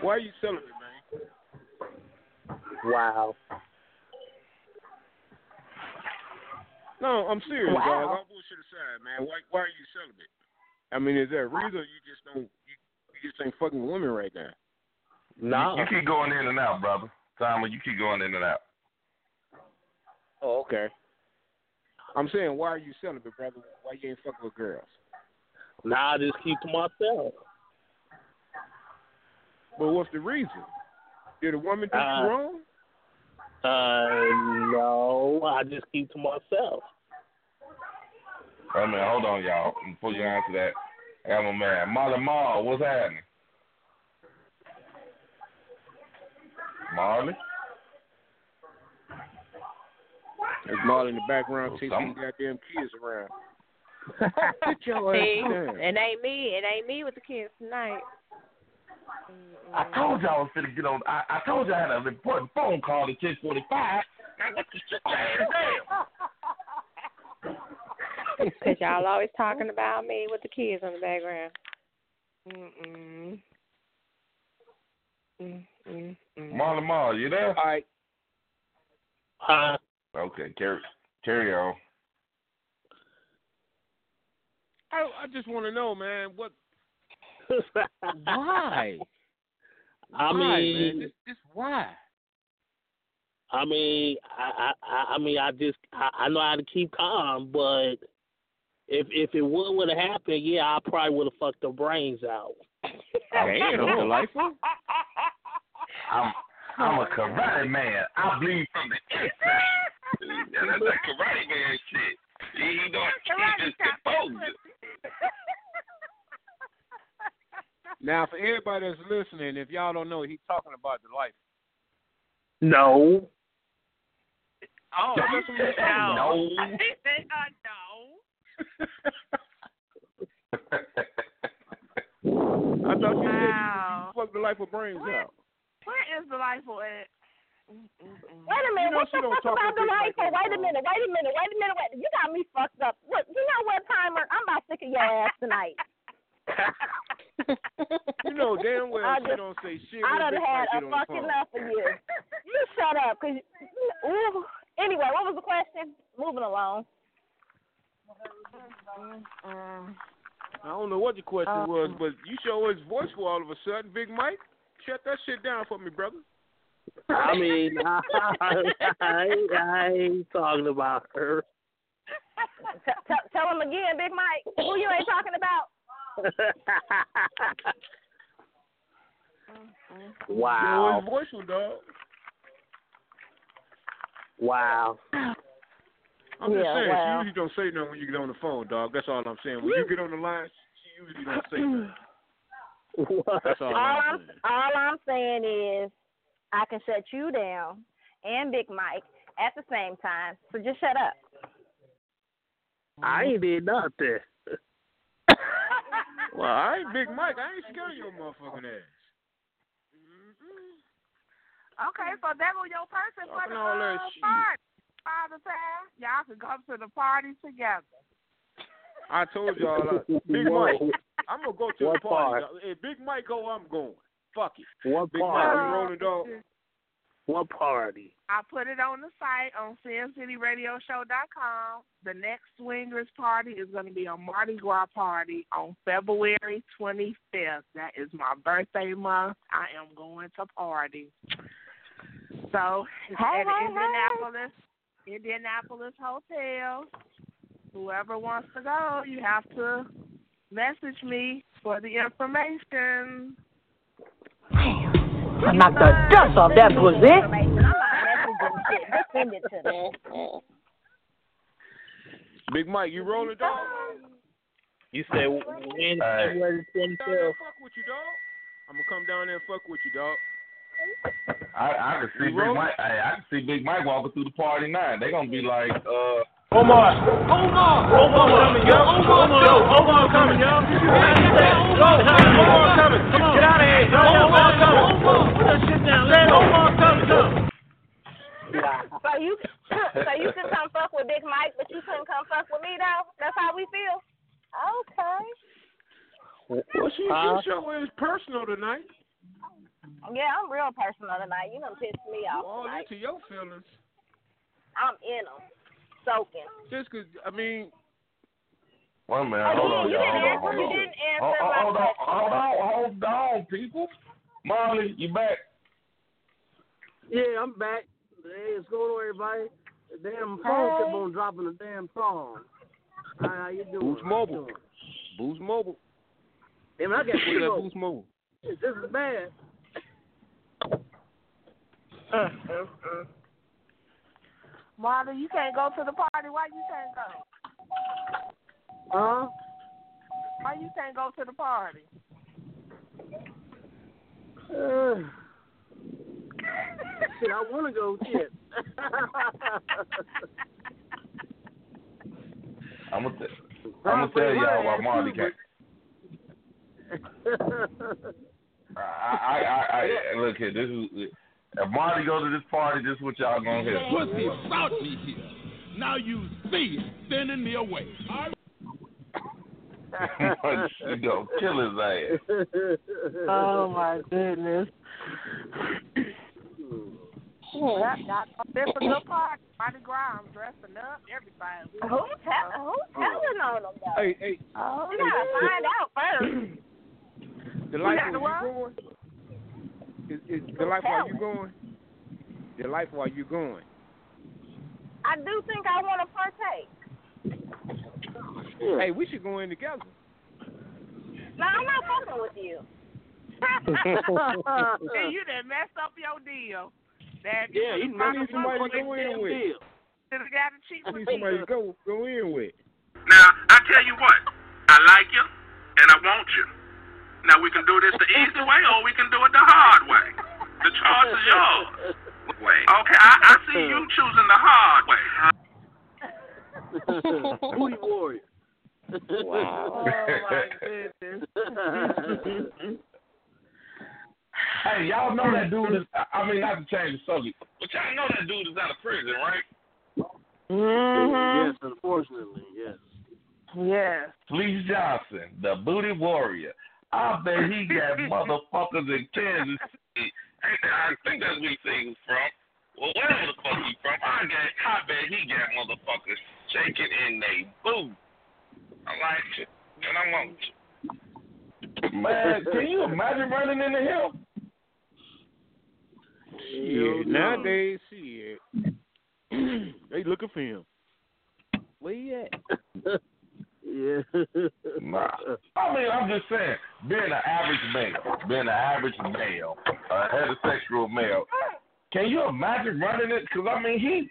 Why are you celibate, man? Wow. No, I'm serious, Wow. dog. All bullshit aside, man. Why why are you celibate? I mean, is there a reason you just don't you, you just ain't fucking women right now? Nah. You, you keep going in and out, brother. Tommy, you keep going in and out. Oh, okay. I'm saying, why are you celibate, brother? Why you ain't fucking with girls? Nah, I just keep to myself. But what's the reason? Did a woman do Uh, you wrong? Uh, no, I just keep to myself. I mean, hold on, y'all. Before you answer that, I got my man. Molly Mall, what's happening? Marley? There's Marley in the background Oh, chasing some- goddamn kids around. Get your See, it ain't me. It ain't me with the kids tonight. I told y'all I was finna get on. I, I told y'all I had an important phone call at 1045. Now, what the shit down? Cause y'all always talking about me with the kids in the background. Mm-mm. Mm-mm. Marley you there? All right. Huh? Okay, carry, carry on. I I just want to know, man, what? Why? I Why, mean, man? Just, just why? I mean, I, I, I mean, I just, I, I know how to keep calm, but if if it would would have happened, yeah, I probably would have fucked their brains out. Oh, damn, delightful. I'm I'm a karate man. I bleed from the inside. Yeah, that's that karate man shit. He, he don't he just composed Now, for everybody that's listening, if y'all don't know, he's talking about the life. No. Oh, That's what he said. No. He said, uh, I thought you Wow. said you fucked the life of brains What? out. No. Where is delightful at? Wait a minute, You know what the fuck about a big like Wait a minute, wait a minute, wait a minute, wait. You got me fucked up. Look, you know what, timer? I'm about sick of your ass tonight. You know damn well I she just- don't say shit. I done had a get fucking enough of you. You shut up, cause ooh, Anyway, what was the question? Moving along. I don't know what the question Uh, was, but you show his voice for all of a sudden, Big Mike. Shut that shit down for me, brother. I mean, I, I, ain't- I ain't talking about her. T- t- tell him again, Big Mike. Who you ain't talking about? wow. Show his voice, for dog. Wow. I'm just Yeah, saying, well. she usually don't say nothing when you get on the phone, dog. That's all I'm saying. When you get on the line, she usually don't say nothing. That's all all I'm I'm saying. all I'm saying is I can shut you down and Big Mike at the same time. So just shut up. I ain't did nothing. Well, I ain't Big Mike. I ain't scared of your motherfucking ass. Okay, so that was your person for the all that uh, shit. party. Father time, y'all can come to the party together. I told y'all, uh, Big Whoa. Mike, I'm gonna go to What the party. part? dog. If Big Mike go, I'm going. Fuck it. What Big Mike, party? you rolling dog? What party? I put it on the site on SinCityRadioShow.com. The next swingers party is going to be a Mardi Gras party on February 25th. That is my birthday month. I am going to party. So it's Hey, at hey, Indianapolis, Indianapolis Hotel. Whoever wants to go, you have to message me for the information. I knocked the dust off that pussy. I'm not shit. Send it to me. Big Mike, you rolling dog? You said when February Down there 25th? fuck with you, dog. I'm gonna come down there and fuck with you, dog. I, I can see You Big rolling? Mike. Hey, I can see Big Mike walking through the party now. They gonna be like, uh, Omar. Omar. Omar coming, yo. Omar, yo. Omar coming, yo. Omar coming. Come on. Get out of here. Yo, Omar coming. Put that shit down. Say Omar coming. Come. So you so you could come fuck with Big Mike, but you couldn't come fuck with me though. That's how we feel. Okay. Well, she, Huh? she show is personal tonight. Yeah, I'm real personal tonight. You done pissed me off All tonight. into your feelings. I'm in them, soaking. Just 'cause I mean, wait a minute, Oh, hold on, you y'all, didn't hold on, answer- you hold on. didn't answer Hold, my hold on, hold on, hold on, people. Molly, you back? Yeah, I'm back. Hey, what's going on, everybody? The damn phone kept on dropping the damn song. How, how you doing? Boost Mobile. doing? Boost Mobile. Damn, I got What's that T-Mobile. This is It's just as bad. Marta, you can't go to the party. Why you can't go? Huh? Why you can't go to the party? Uh, shit, I want to go. Shit. I'm gonna, t- I'm gonna tell y'all why Marley can't. I, I, I, I, look here. This is if Marty go to this party, this is what y'all gonna hear. Pussy about me here. Now you see it, sending me away. I she gonna kill his ass. Oh my goodness. That, that, it's a good party. Mardi Gras, I'm dressing up, everybody. We- Who tell who's telling on them though? Hey, hey, Oh, we gotta find out first. the life got the while you what? going. Is, is the life while you going? The life while you going. I do think I want to partake. Hey, we should go in together. No, I'm not fucking with you. and you done messed up your deal. That yeah, you you I know need somebody to go in with. should have got a cheap I need somebody to go go in with. Now, I tell you what, I like you and I want you. Now, we can do this the easy way or we can do it the hard way. The choice is yours. Way. Okay, I, I see you choosing the hard way. Booty warrior. Wow. Oh my goodness. Hey, y'all know that dude is. I mean, not to change the subject, but y'all know that dude is out of prison, right? Mm-hmm. Yes, unfortunately, yes. Yes. Fleece Johnson, the booty warrior. I bet he got motherfuckers in Kansas City. Hey, I think that's where he was from. well, wherever the fuck he from, I got, I bet he got motherfuckers shaking in they boots. I like you, and I want you. Man, can you imagine running into him? Yeah, nowadays, shit, they looking for him. Where he at? yeah. Nah. I mean, I'm just saying, being an average male, being an average male, a heterosexual male, can you imagine running it? Because I mean, he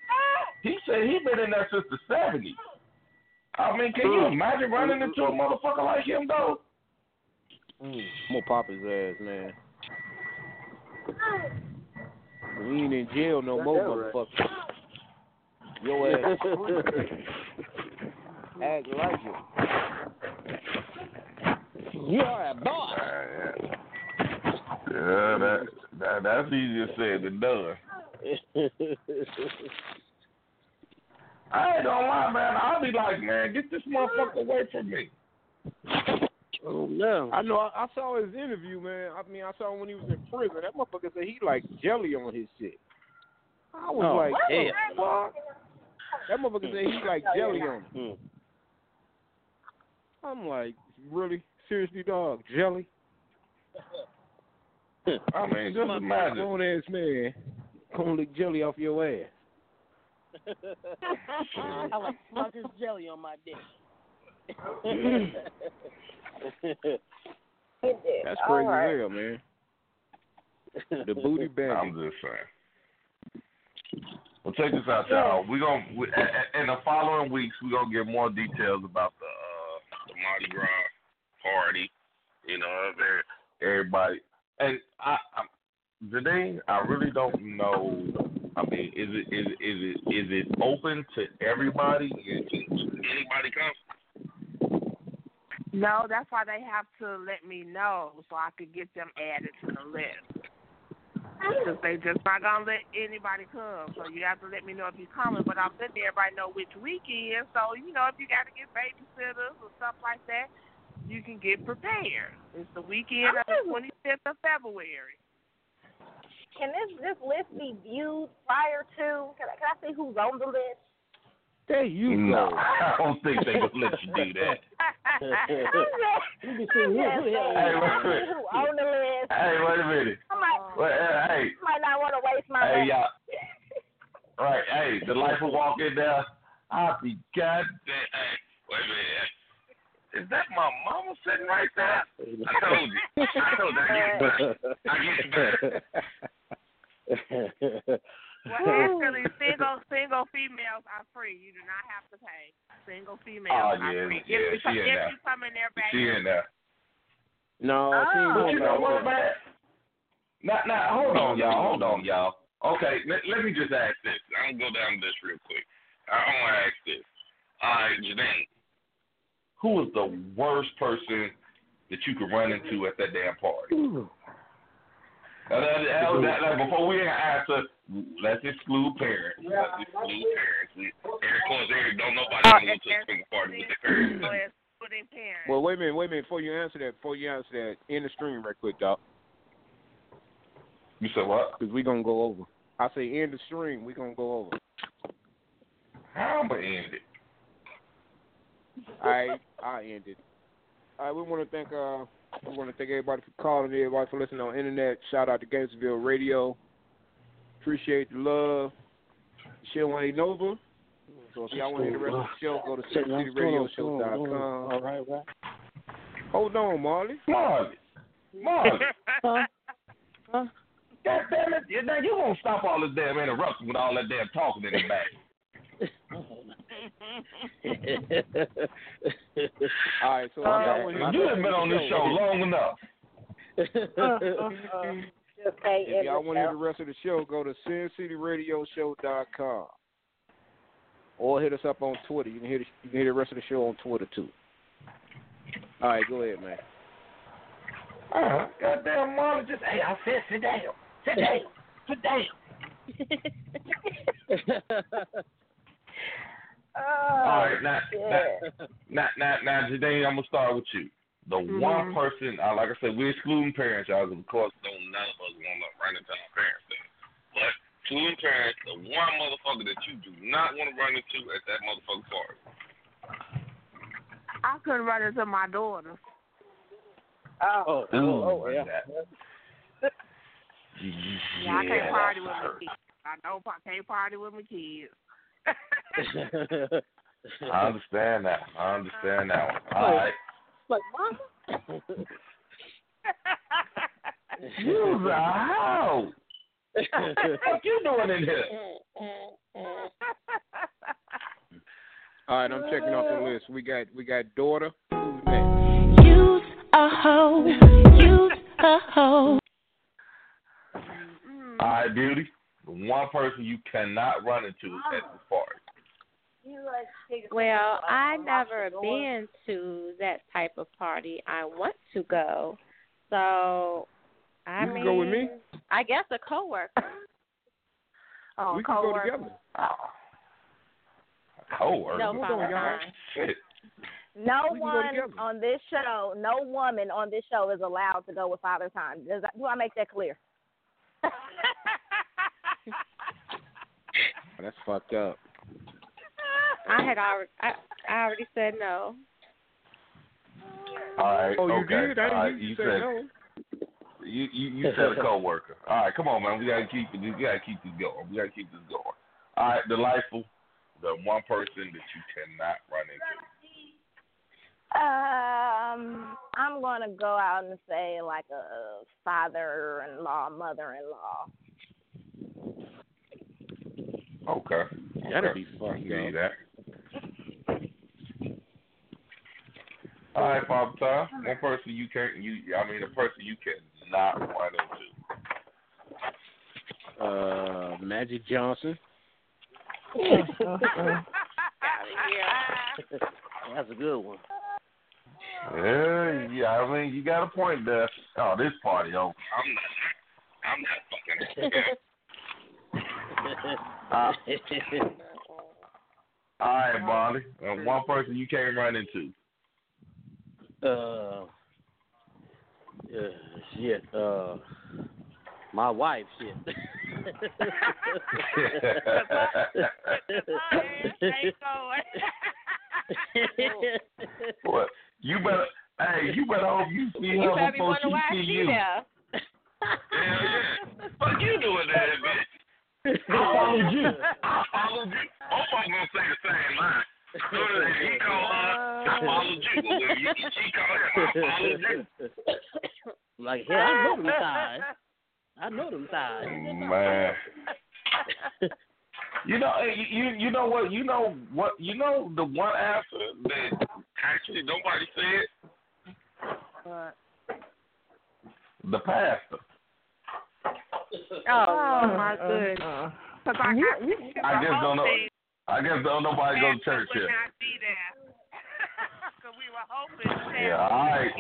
he said he been in there since the '70s. I mean, can you imagine running into a motherfucker like him though? Mm, I'm gonna pop his ass, man. We ain't in jail no more, motherfucker. Your ass free. Act like it. You are a boss. Uh, yeah, that, that that's easier said than done. I ain't gonna lie, man. I'll be like, man, get this motherfucker away from me. Oh no. I know. I, I saw his interview, man. I mean, I saw him when he was in prison. That motherfucker said he like jelly on his shit. I was Oh, like, hell. what? That motherfucker said he like jelly on it. I'm like, really? Seriously, dog? Jelly? I mean, just imagine. Grown ass man gonna lick jelly off your ass. I like smudge this jelly on my dick. That's crazy as hell, man. The booty bag. I'm just saying. Well, check this out, y'all. We gonna we, a- a- in the following weeks We're gonna get more details about the uh, the Mardi Gras party. You know, everybody. And I, I, Janine, I really don't know. I mean, is it is is it is it open to everybody? Anybody come? No, that's why they have to let me know so I could get them added to the list. Because they just not gonna let anybody come, so you have to let me know if you're coming. But I'm letting everybody know which weekend, so you know if you got to get babysitters or stuff like that, you can get prepared. It's the weekend of the 25th of February. Can this this list be viewed prior to? Can I, can I see who's on the list? There you No, go. I don't think they gonna let you do that. I'm just saying, Hey, wait a minute. who on the list? Hey, wait a minute. I might, Wait, uh, hey, might not want to waste my hey, money. y'all. Right, hey, the life will walk in there. I'll be goddamn. Hey, wait a minute. Is that my mama sitting right there? I told you. I told you. I get you back. I get you back. Well, actually, single single females are free. You do not have to pay. Single females Oh, are yeah, free. yeah, if you, she in if you come in there back. She in there. No, Oh. she But you know what, there. man? Now, now, hold on, y'all. Hold on, y'all. Okay, let, let me just ask this. I'm gonna go down this real quick. I want to ask this. All right, Janine, who is the worst person that you could run into at that damn party? Now, that, that, that, that, before we answer, let's exclude parents. Let's exclude parents. We, Eric, cause Eric don't nobody Oh, want to go to a swing party with their parents. So it's putting parents. Well, wait a minute, wait a minute. Before you answer that, before you answer that, in the stream right quick, dog. You said what? Because we going to go over. I say in the stream, we going to go over. How am I going to end it? All right, I ended. All right, we want to thank uh, we want to thank everybody for calling, everybody for listening on the internet. Shout out to Gainesville Radio. Appreciate the love. Show ain't over. So if y'all want to hear the rest of the show, go to sincityradioshow.com. All right, right. Hold on, Marley. Marley. Marley. Huh? God damn it. You- Now you gonna stop all this damn interruption with all that damn talking in the back. All right, so if My y'all bad, want my to You have been on this show long enough. Just uh, uh, uh. Say If y'all want to hear the rest of the show, go to sincityradioshow.com or hit us up on Twitter. You can hear the, you can hear the rest of the show on Twitter too. All right, go ahead, man. Uh, goddamn Marley, just hey, I said sit down, sit down, sit down. Oh, All right, now, shit. now, now, now, now, Jadae, I'm gonna start with you. The one person, uh, like I said, we're excluding parents, y'all. 'cause Of course, don't none of us want to run into our parents. Thing. But two parents, the one motherfucker that you do not want to run into at that motherfucker party. I couldn't run into my daughter. Oh, Ooh, oh, oh, yeah. Yeah, I can't party with my kids. I know I can't party with my kids. I understand that. I understand that one. All right. Like, mama. You out. what you doing in here? All right, I'm checking off the list. We got we got daughter. Who's next? Use a hoe. Use a hoe. All right, beauty. The one person you cannot run into at this party. Well, I never been to that type of party. I want to go, so I You can mean, go with me. I guess a coworker. oh, we can go coworker. together. Coworker. No problem. Shit. No We one on this show, no woman on this show is allowed to go with Father Time. Does that, do I make that clear? That's fucked up. I had already, I, I already said no. All right. Oh, you okay. did? I didn't right. you You say said no. you you you said a coworker. All right, come on, man. We gotta keep it. We gotta keep this going. We gotta keep this going. All right, delightful. The one person that you cannot run into. Um, I'm gonna go out and say like a father-in-law, mother-in-law. Okay. That'd be fun. I can give you up. that. All right, Bob Time. One person you can't. You. I mean, a person you cannot run into. Uh, Magic Johnson. That's a good one. Yeah, yeah. I mean, you got a point there. Oh, this party over. I'm not. I'm not fucking. uh, all right, Barney. Uh, one person you can't run into. Uh, uh, shit. Uh, my wife. Shit. what? You better. Hey, you better hope you see You her better be before wondering she why see she you. there. Hell yeah. Fuck you doing that, bitch. I followed you. I followed you. Both of them gonna say the same line. So that he called her, I followed you. But when you, she called him, I followed you. like, hell, I know them sides. I know them sides. Man. You know, you you you know what? You know what? You know the one answer that actually nobody said. What? The pastor. Oh, my goodness. Uh, uh. Cause I got I just don't know. I guess don't nobody go to church would here. not be there. Cause we were hoping. Yeah, all right.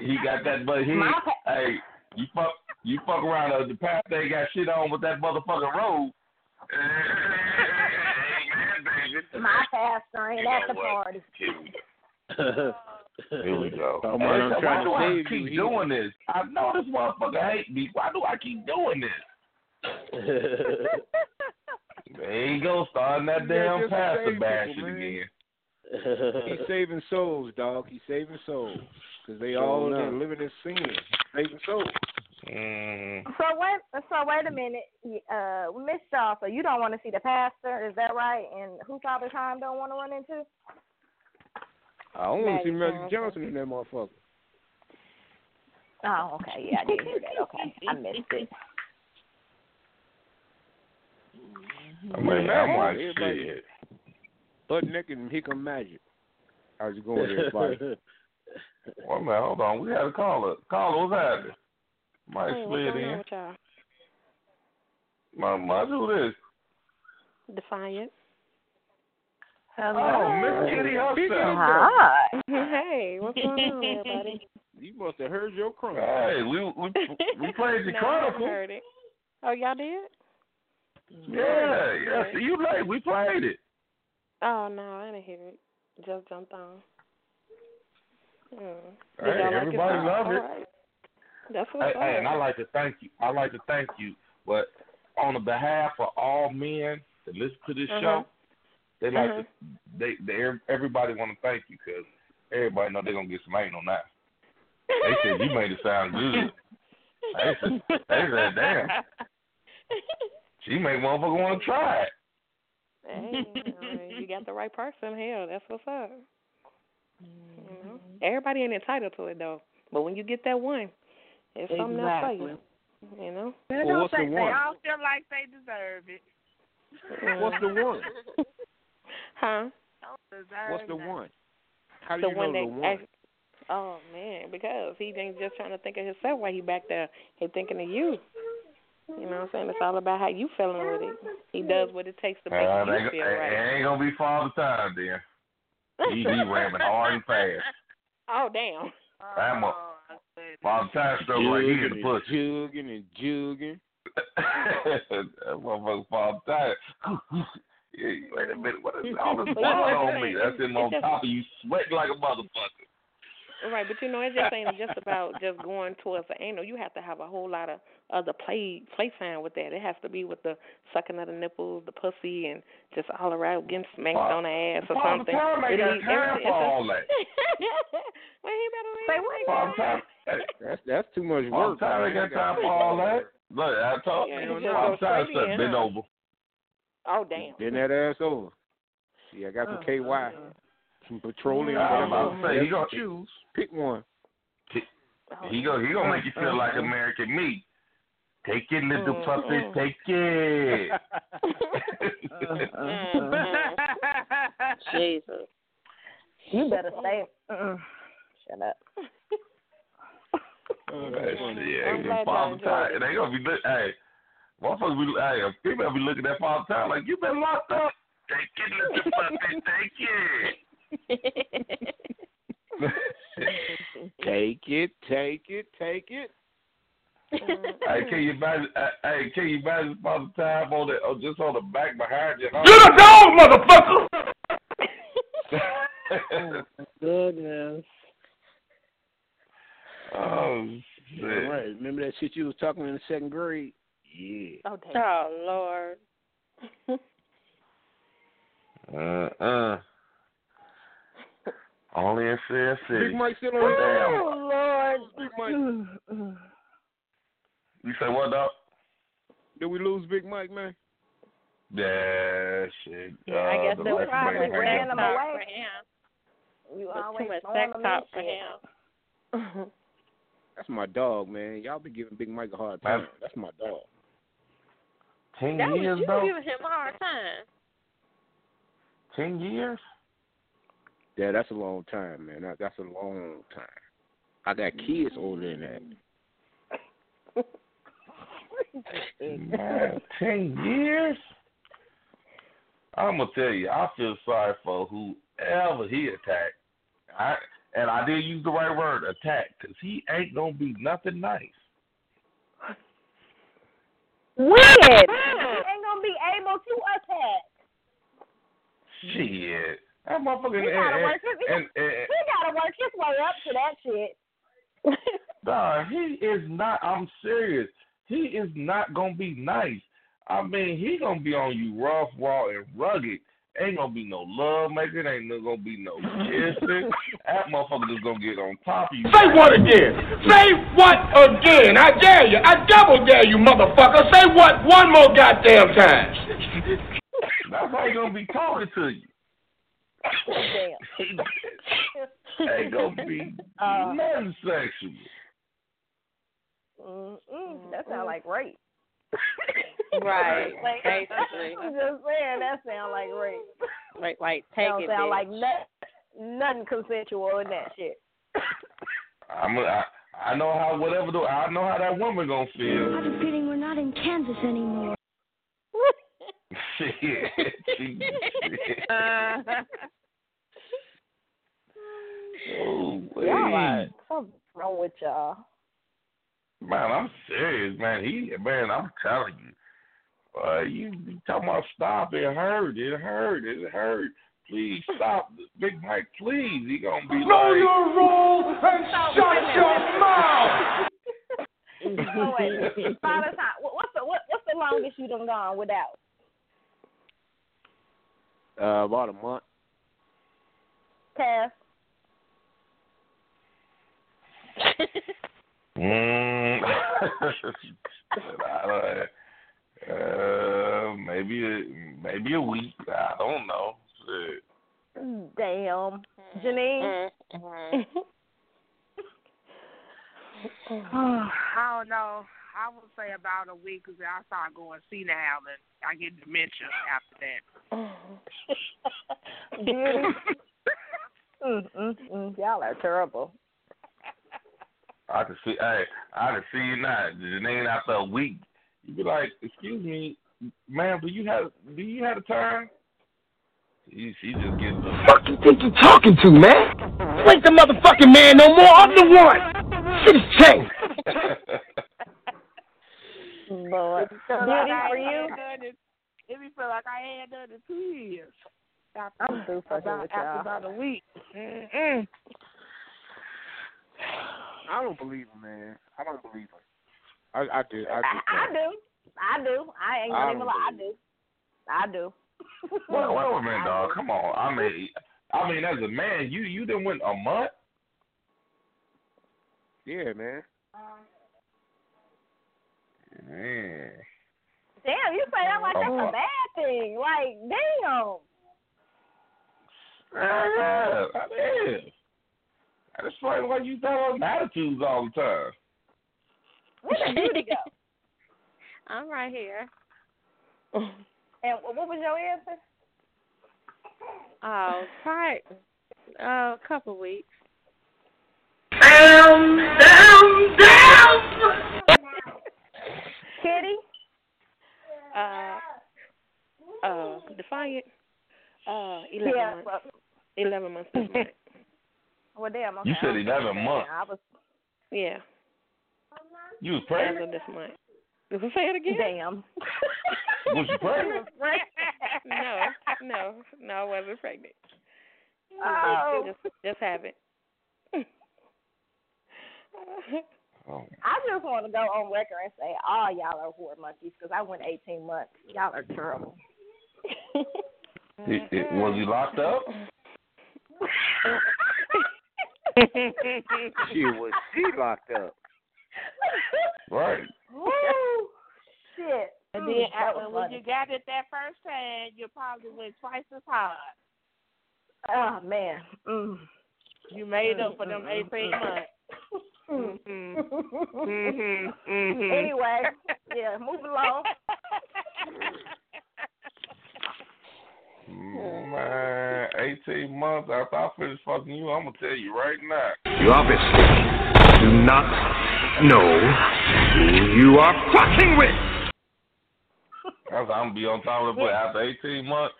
He got that, but he. My Hey, you fuck. You fuck around. Uh, the pastor ain't got shit on with that motherfucking robe. My pastor ain't at the party. Here we go. Hey, on, I'm why do I keep you. Doing this? I know this motherfucker hate me. Why do I keep doing this? There you go, starting that damn just pastor save people, bashing again. He's saving souls, dog. He's saving souls. Because they all enough. they living in sin. Saving souls. Mm. So wait, so wait a minute, uh, Miss Shaw. So you don't want to see the pastor, is that right? And who Father Time don't want to run into? I don't want to see Magic Magic Johnson in that motherfucker. Oh, okay, yeah, I did hear that. Okay, I missed it. I mean, I'm like, Everybody- shit. Butt naked and here come Magic. How's it going, everybody? Wait a minute, hold on. We had a caller. Caller, what's happening? Might Hey, what's slid in. with y'all? My, my, who this? Defiant. Hello. Oh, Miss Kitty herself. Hi. Hey, what's going on, everybody? You must have heard your crumb. Hey, we we we played the no, I Chronicle. heard it. Oh, y'all did? Yeah, yeah. See you late. We played it. Oh no, I didn't hear it. Just jumped on. Hmm. Hey, like everybody it? love it. right. That's Hey, what's hey, and I like to thank you. I like to thank you, but on the behalf of all men that listen to this Mhm. show, they like Mhm. to, they they everybody want to thank you because everybody know they're gonna get some ain't on that. They said you made it sound good. They said, they said damn, she made motherfucker want to try it. Hey, you got the right person. Hell, that's what's up. You know, everybody ain't entitled to it though. But when you get that one, it's something else for you. You know. They Well, don't what's the think they one? all feel like they deserve it. Mm. What's the one? Huh? What's the that. one? How do the you know the one? act- oh man, because he ain't just trying to think of himself while he back there. He thinking of you. You know what I'm saying? It's all about how you feeling with it. He does what it takes to make Uh, you they, feel it right. ain't gonna be Father time, then. He, he ramming hard and fast. Oh damn. I'm a Father Time stroke like he in the Jugging pussy. and jugging and jugging. that motherfucker Father Time. yeah, wait a minute, what is all this But you know blood what on me? That's saying? in on top of you, sweating like a motherfucker. Right, but you know, it just ain't just about just going towards the anal. You have to have a whole lot of other play play time with that. It has to be with the sucking of the nipples, the pussy, and just all around getting smacked Father- on the ass or Father something. Time ain't It got needs time everything- for all that. well, he better Say what? Father hey, That's that's too much Father work. Time ain't got time for all that. Look, I told Yeah, you, you just Father go Time straight said in, bend huh? over. Oh damn. Bend that ass over. See, I got oh, some KY, some petroleum. I'm about whatever. to say, he gonna- choose. Pick one. He go, he gonna make you feel like American meat. Take it, little Mm, puppy, mm. take it. Jesus. You better stay. Mm-mm. Shut up. That shit, I'm ain't glad y'all Father Time. it. They gonna be look, hey, motherfuckers be, hey, a female be looking at Father Time like you been locked up. Take it, little puppy, take it. Take it, take it, take it. hey, can you imagine? uh, Hey, can you imagine Father Time on the, oh, just on the back behind you? Get a dog, motherfucker! Goodness. oh All shit! right. Remember that shit you was talking in the second grade? Yeah. Oh damn. Oh Lord. Uh uh. Only in Fair City. Big Mike still on the hell? Oh Lord. Big Mike. You say what, dog? Did we lose Big Mike, man? Yeah, shit. Yeah, I uh, guess the that was life probably break ran him away. for him. You That's always too much sex talk for him. That's my dog, man. Y'all be giving Big Mike a hard time. That's my dog. Ten That was years, you though. giving him a hard time. Ten years. Yeah, that's a long time, man. That, that's a long time. I got kids older than that. Man, ten years. I'm gonna tell you, I feel sorry for whoever he attacked. I and I did use the right word, attack, because he ain't gonna be nothing nice. When? He ain't gonna be able to attack. Shit, that motherfucker. He gotta and, work his and, and, he gotta work his way up to that shit. Nah, he is not. I'm serious. He is not gonna be nice. I mean, he gonna be on you rough, raw, and rugged. Ain't gonna be no love making. Ain't no gonna be no kissing. that motherfucker just gonna get on top of you. Say what again? Say what again? I dare you. I double dare you, motherfucker. Say what one more goddamn time. That's how he gonna be talking to you. Damn. Ain't gonna be Uh, nothing sexual. Mm-mm, that sound like rape. Right. Like, Basically. I'm just saying that sound like rape. Like like take Don't it. sound bitch. like nothing, nothing consensual in that shit. I'm. A, I, I know how whatever. Do, I know how that woman gonna I feel. have a feeling we're not in Kansas anymore. Shit. She- Oh, Y'all are wait. something wrong with y'all. Man, I'm serious, man. He, man, I'm telling you, uh, you be talking about stop. It hurt. It hurt. It hurt. Please stop, Big Mike. Please, he gonna be Know like, your role and shut your mouth. Oh, wait. Father time. What- What's the what, what's the longest you done gone without? Uh, about a month. Cass. Mm. I don't- uh, maybe a, maybe a week. I don't know. Shit. Damn. Janine. I don't know. I would say about a week because I start going senile and I get dementia after that. Beauty. mm, mm, mm. Y'all are terrible. I can see. Hey, I can see you now. Janine, after a week, you be like, "Excuse me, ma'am, do you have do you have a turn?" She, she just gets the Fuck you think you talking to, man? You ain't the motherfucking man no more. I'm the one. Shit has changed. Lord. Feel Beauty I for ain't you. Done it. It be feel like I ain't done it two years. After, I'm through fucking about, with y'all. about a week. Mm-mm. I don't believe her, man. I don't believe her. I, I do. I I, do. I do. I do. I ain't gonna even lie. I do. I do. Wait, wait a minute, dog. Come on. I mean, I mean, as a man, you you done went a month. Yeah, man. Man. Damn, you say that like that's a bad thing. Like, damn. Yeah, that is. That explains why you tell us attitudes all the time. Where did Beauty go? I'm right here. And what was your answer? Oh, probably uh, a couple weeks. Down, down, down. Kitty? Uh, uh, Defiant. Uh, eleven Yeah, months. well, Eleven months this month. well, damn. Okay. You said I was 11 saying, months. I was Yeah, You was as pregnant? of this month. Did I say it again? damn. Was you pregnant? no, no, no, I wasn't pregnant. Oh. Just, just have it. Oh. I just want to go on record and say all y'all are whore monkeys because I went 18 months. Y'all are terrible. It, it, was he locked up? she was she locked up? Right. Woo! Shit. And Mm, then that when you got it that first time, you probably went twice as hard. Oh man. Mm. You made up for them Mm, mm, 18 mm. months. Mm-hmm. Mm-hmm. Mm-hmm. Anyway, yeah, move along. Man, 18 months after I finish fucking you, I'm gonna tell you right now. You obviously do not know who you are fucking with. I'm gonna be on top of it. But after 18 months,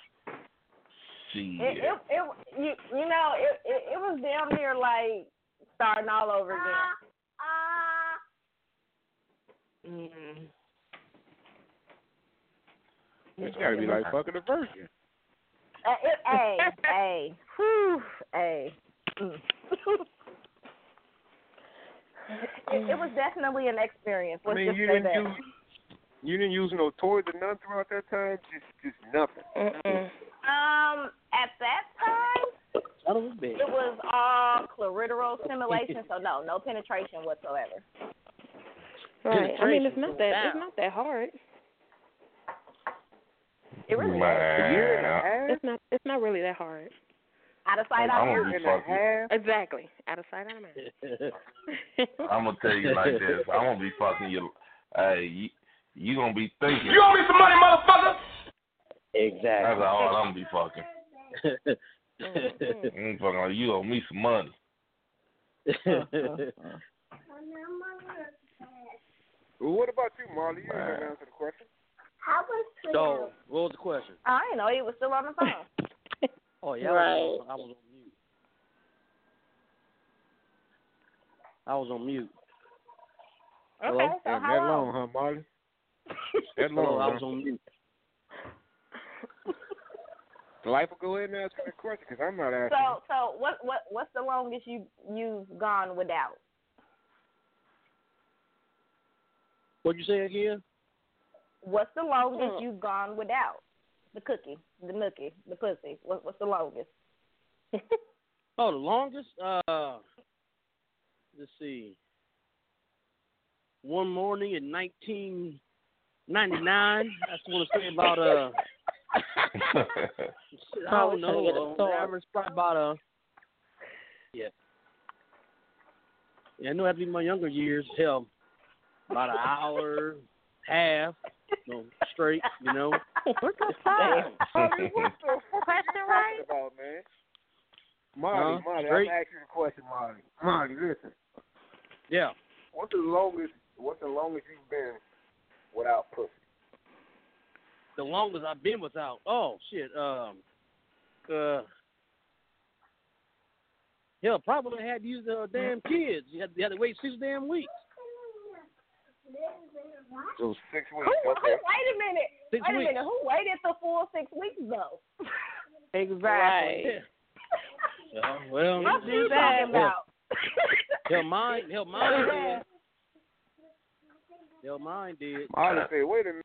shit. It, it, it, you, you know, it, it, it was damn near like starting all over again. Mm-hmm. It's gotta be like fucking a virgin. Uh, it, hey, hey, whew, hey. Mm. it, it was definitely an experience. I Let's mean, just you say didn't that. use you didn't use no toys or nothing throughout that time. Just just nothing. Um, at that time, Son of a bitch. it was all clitoral stimulation, so no, no penetration whatsoever. Right. I mean, it's not that. It's not that hard. It really is. Man. It's not. It's not really that hard. Out of sight, out of mind. Exactly. Out of sight, out of mind. I'm gonna tell you like this. I'm gonna be fucking you. Hey, you, you gonna be thinking. You owe me some money, motherfucker. Exactly. That's all I'm gonna be fucking. Mm-hmm. I'm fucking like you owe me some money. Uh-huh. Well, what about you, Marley? You ain't gonna answer the question. How was so, what was the question? I didn't know he was still on the phone. Oh, yeah, I, was, I was on mute. I was on mute. Okay, Hello? so Damn, how that long? long, huh, Marley? That long, I huh? was on mute. Life will go ahead and answer the question because I'm not asking. So, so what, what, what's the longest you you've gone without? What'd you say again? What's the longest you've gone without the cookie, the nookie, the pussy? What, what's the longest? Oh, the longest? Uh, let's see. One morning in 1999. I just want to say about uh, I don't know. Uh, the average probably about uh, yeah. Yeah, I know it had to be my younger years. Hell, about an hour, half, you know, straight. You know. What's the time? Honey, what's the question right? About, man. Marty, Huh? Marty, Straight? I'm asking you a question, Marty. Marty, listen. Yeah. What's the longest? What's the longest you've been without pussy? The longest I've been without. Oh shit. Um. Uh. Hell, probably had to use the damn kids. You had, you had to wait six damn weeks. So six weeks. who, Okay. wait a minute. Six wait a minute. Who waited the full six weeks though? Exactly. Uh, well, What you that. talking about? hell, mine, hell, mine did. Hell, mine did. Marty said, wait a minute.